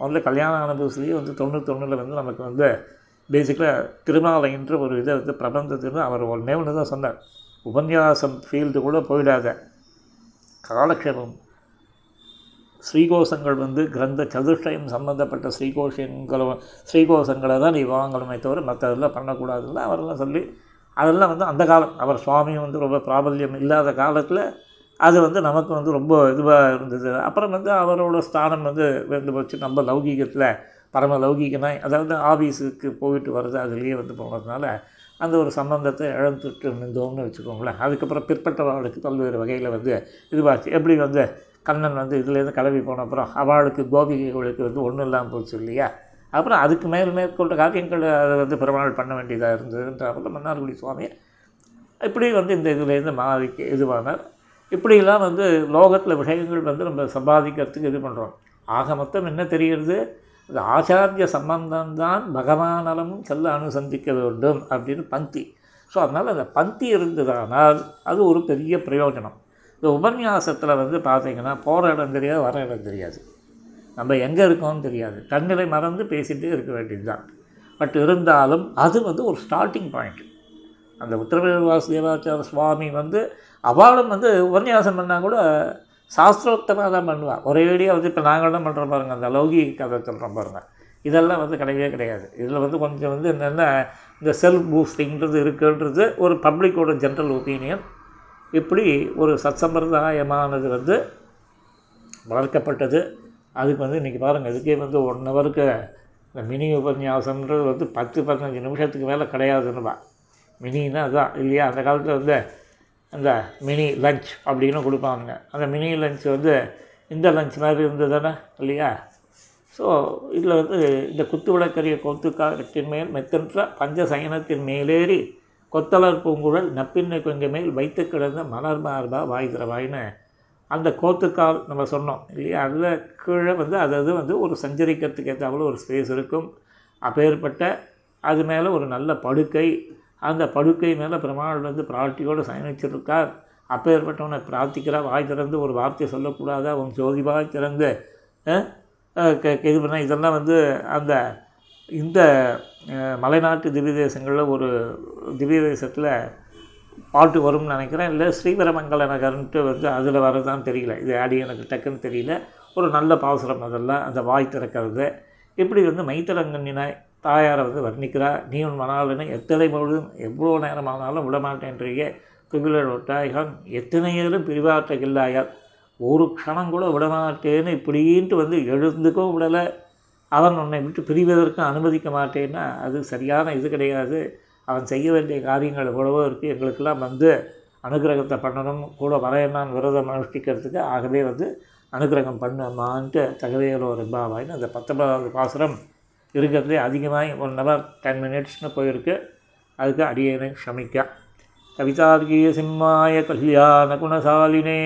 முதல்ல கல்யாண அனுபவத்துலேயே வந்து தொண்ணூத்தொன்னில் வந்து நமக்கு வந்து பேசிக்கலாக திருமாலைன்ற ஒரு இதை வந்து பிரபந்தத்துன்னு அவர் ஒன்றே ஒன்று தான் சொன்னார். உபன்யாசம் ஃபீல்டு கூட போயிடாத. காலக்ஷேபம் ஸ்ரீகோஷங்கள் வந்து கிரந்த சதுஷ்டயம் சம்மந்தப்பட்ட ஸ்ரீகோஷங்களை ஸ்ரீகோஷங்களை தான் நீ வாங்கணுமே தவிர மற்றதெல்லாம் பண்ணக்கூடாதுன்னு அவரெல்லாம் சொல்லி அதெல்லாம் வந்து அந்த காலம். அவர் சுவாமியும் வந்து ரொம்ப பிராபல்யம் இல்லாத காலத்தில் அது வந்து நமக்கு வந்து ரொம்ப இதுவாக இருந்தது. அப்புறம் வந்து அவரோட ஸ்தானம் வந்து வந்து வச்சு நம்ம லௌகீகத்தில் பரம லௌகீகனாய் அதாவது ஆஃபீஸுக்கு போயிட்டு வர்றது அதுலேயே வந்து போனதுனால அந்த ஒரு சம்பந்தத்தை இழந்துட்டு இருந்தோம்னு வச்சுக்கோங்களேன். அதுக்கப்புறம் பிற்பட்டவர்களுக்கு பல்வேறு வகையில் வந்து இதுவாச்சு. எப்படி வந்து கண்ணன் வந்து இதுலேருந்து கிளம்பி போன அப்புறம் அவளுக்கு கோபிகைகளுக்கு வந்து ஒன்றும் இல்லாமல் போச்சு இல்லையா? அப்புறம் அதுக்கு மேல் மேற்கொண்ட காரியங்கள் அதை வந்து பெருமாள் பண்ண வேண்டியதாக இருந்ததுன்ற மன்னார்குடி சுவாமி இப்படி வந்து இந்த இதுலேருந்து மாறி இதுவானார். இப்படிலாம் வந்து லோகத்தில் விஷயங்கள் வந்து நம்ம சம்பாதிக்கிறதுக்கு இது பண்ணுறோம் ஆக மொத்தம் என்ன தெரிகிறது? இந்த ஆச்சாரிய சம்பந்தம்தான் பகவானலமும் செல்ல அனுசந்திக்க வேண்டும் அப்படின்னு பந்தி. ஸோ அதனால் அந்த பந்தி இருந்ததானால் அது ஒரு பெரிய பிரயோஜனம். இந்த உபன்யாசத்தில் வந்து பார்த்தீங்கன்னா போகிற இடம் தெரியாது வர இடம் தெரியாது. நம்ம எங்கே இருக்கோம்னு தெரியாது. தன்னிலை மறந்து பேசிகிட்டே இருக்க வேண்டியது தான் பட் இருந்தாலும் அது வந்து ஒரு ஸ்டார்டிங் பாயிண்ட் அந்த உத்தரவேல் வாசுதேவாச்சார சுவாமி வந்து அவளும் வந்து உபன்யாசம் பண்ணால் கூட சாஸ்திரோக்தமாக தான் பண்ணுவாள் ஒரேடியாக வந்து இப்போ நாங்கள் தான் பண்ணுறோம் பாருங்கள் அந்த லௌகீக கதை சொல்கிறோம் பாருங்கள் இதெல்லாம் வந்து கிடையவே கிடையாது. இதில் வந்து கொஞ்சம் வந்து என்னென்ன இந்த செல்ஃப் பூஸ்டிங்கிறது இருக்குன்றது ஒரு பப்ளிக்கோட ஜென்ரல் ஒப்பீனியன் இப்படி ஒரு சத்சம்பிரதாயமானது வந்து வளர்க்கப்பட்டது. அதுக்கு வந்து இன்றைக்கி பாருங்கள் இதுக்கே வந்து ஒன் ஹவருக்கு இந்த மினி உபன்யாசம்ன்றது வந்து பத்து பதினஞ்சு நிமிஷத்துக்கு மேலே கிடையாதுன்னுவா. மினின்னா அதுதான் இல்லையா? அந்த காலத்தில் வந்து அந்த மினி லஞ்ச் அப்படின்னு கொடுப்பாங்க. அந்த மினி லஞ்ச் வந்து இந்த லஞ்ச் மாதிரி இருந்தது தானே இல்லையா? ஸோ இதில் வந்து இந்த குத்து விளக்கரிய கொத்துக்காரத்தின் மேல் மெத்தன்ற பஞ்ச சயனத்தின் மேலேறி கொத்தலர் பூங்குழல் நப்பின்னை கொஞ்சம் மேல் வைத்து கிடந்த மலர் மார்பா வாய் திறவாயின்னு அந்த கோத்துக்கால் நம்ம சொன்னோம் இல்லையா? அதில் கீழே வந்து அது அது வந்து ஒரு சஞ்சரிக்கிறதுக்கு ஏற்றாப்புல ஒரு ஸ்பேஸ் இருக்கும். அப்பேற்பட்ட அது மேலே ஒரு நல்ல படுக்கை. அந்த படுக்கை மேலே பெருமாள் வந்து பிரார்த்தியோடு சயனிச்சிருக்கார். அப்பேற்பட்டவனை பிரார்த்திக்கிறா வாய் திறந்து ஒரு வார்த்தை சொல்லக்கூடாதா? உன் ஜோதிவாய் திறந்து க- இது பண்ண இதெல்லாம் வந்து அந்த இந்த மலைநாட்டு திவ்ய தேசங்களில் ஒரு திவ்ய தேசத்தில் பாட்டு வரும்னு நினைக்கிறேன். இல்லை ஸ்ரீவரமங்கல நகர்ன்ட்டு வந்து அதில் வரதான்னு தெரியல. இது ஆடி எனக்கு டக்குன்னு தெரியல. ஒரு நல்ல பாசுரம் அதெல்லாம் அந்த வாய் திறக்கிறது. இப்படி வந்து மைத்தரங்கண்ணினாய் தாயாரை வந்து வர்ணிக்கிறா? நீ உன் மணாளனை எத்தனை பொழுதும் எவ்வளோ நேரமானாலும் ஒட்டாயகம் துகிலர் ஒட்டாய்கான் பிரிவாற்ற பிரிவாற்றகில்லாயால் ஒரு க்ஷணம் கூட விடமாட்டேன்னு இப்படின்ட்டு வந்து எழுந்துக்கும் விடலை. அவன் உன்னை விட்டு பிரிவதற்கும் அனுமதிக்க மாட்டேன்னா அது சரியான இது கிடையாது. அவன் செய்ய வேண்டிய காரியங்கள் எவ்வளவோ இருக்குது எங்களுக்கெல்லாம் வந்து அனுகிரகத்தை பண்ணணும். கூட வரையன்னான் விரதம் அனுஷ்டிக்கிறதுக்கு ஆகவே வந்து அனுகிரகம் பண்ணமான்ட்டு தகவையில் ஒரு பாவாயின்னு அந்த பத்தொன்பதாவது பாசுரம் இருக்கிறதுலே அதிகமாக ஒன் ஹவர் டென் மினிட்ஸ்னு போயிருக்கு. அதுக்கு அடியேனை க்ஷமிக்க. கவிதார்கீய சிம்மாய கல்யாண குணசாலினே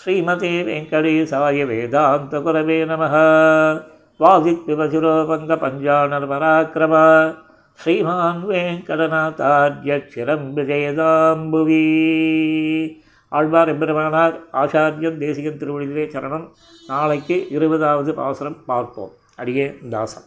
ஸ்ரீமதே வெங்கடேசாய வேதாந்த குரவே நமக. வாதித்விவசுரோபங்க பஞ்சாணர் பராக்கிரம ஸ்ரீமான் வெங்கடநாதார்ய சிரம் விஜயதாம்புவி ஆழ்வார் எம்பெருமானார் ஆச்சாரியன் தேசிகன் திருவடிகளே சரணம். நாளைக்கு இருபதாவது பாசுரம் பார்ப்போம். அடியே தாசன்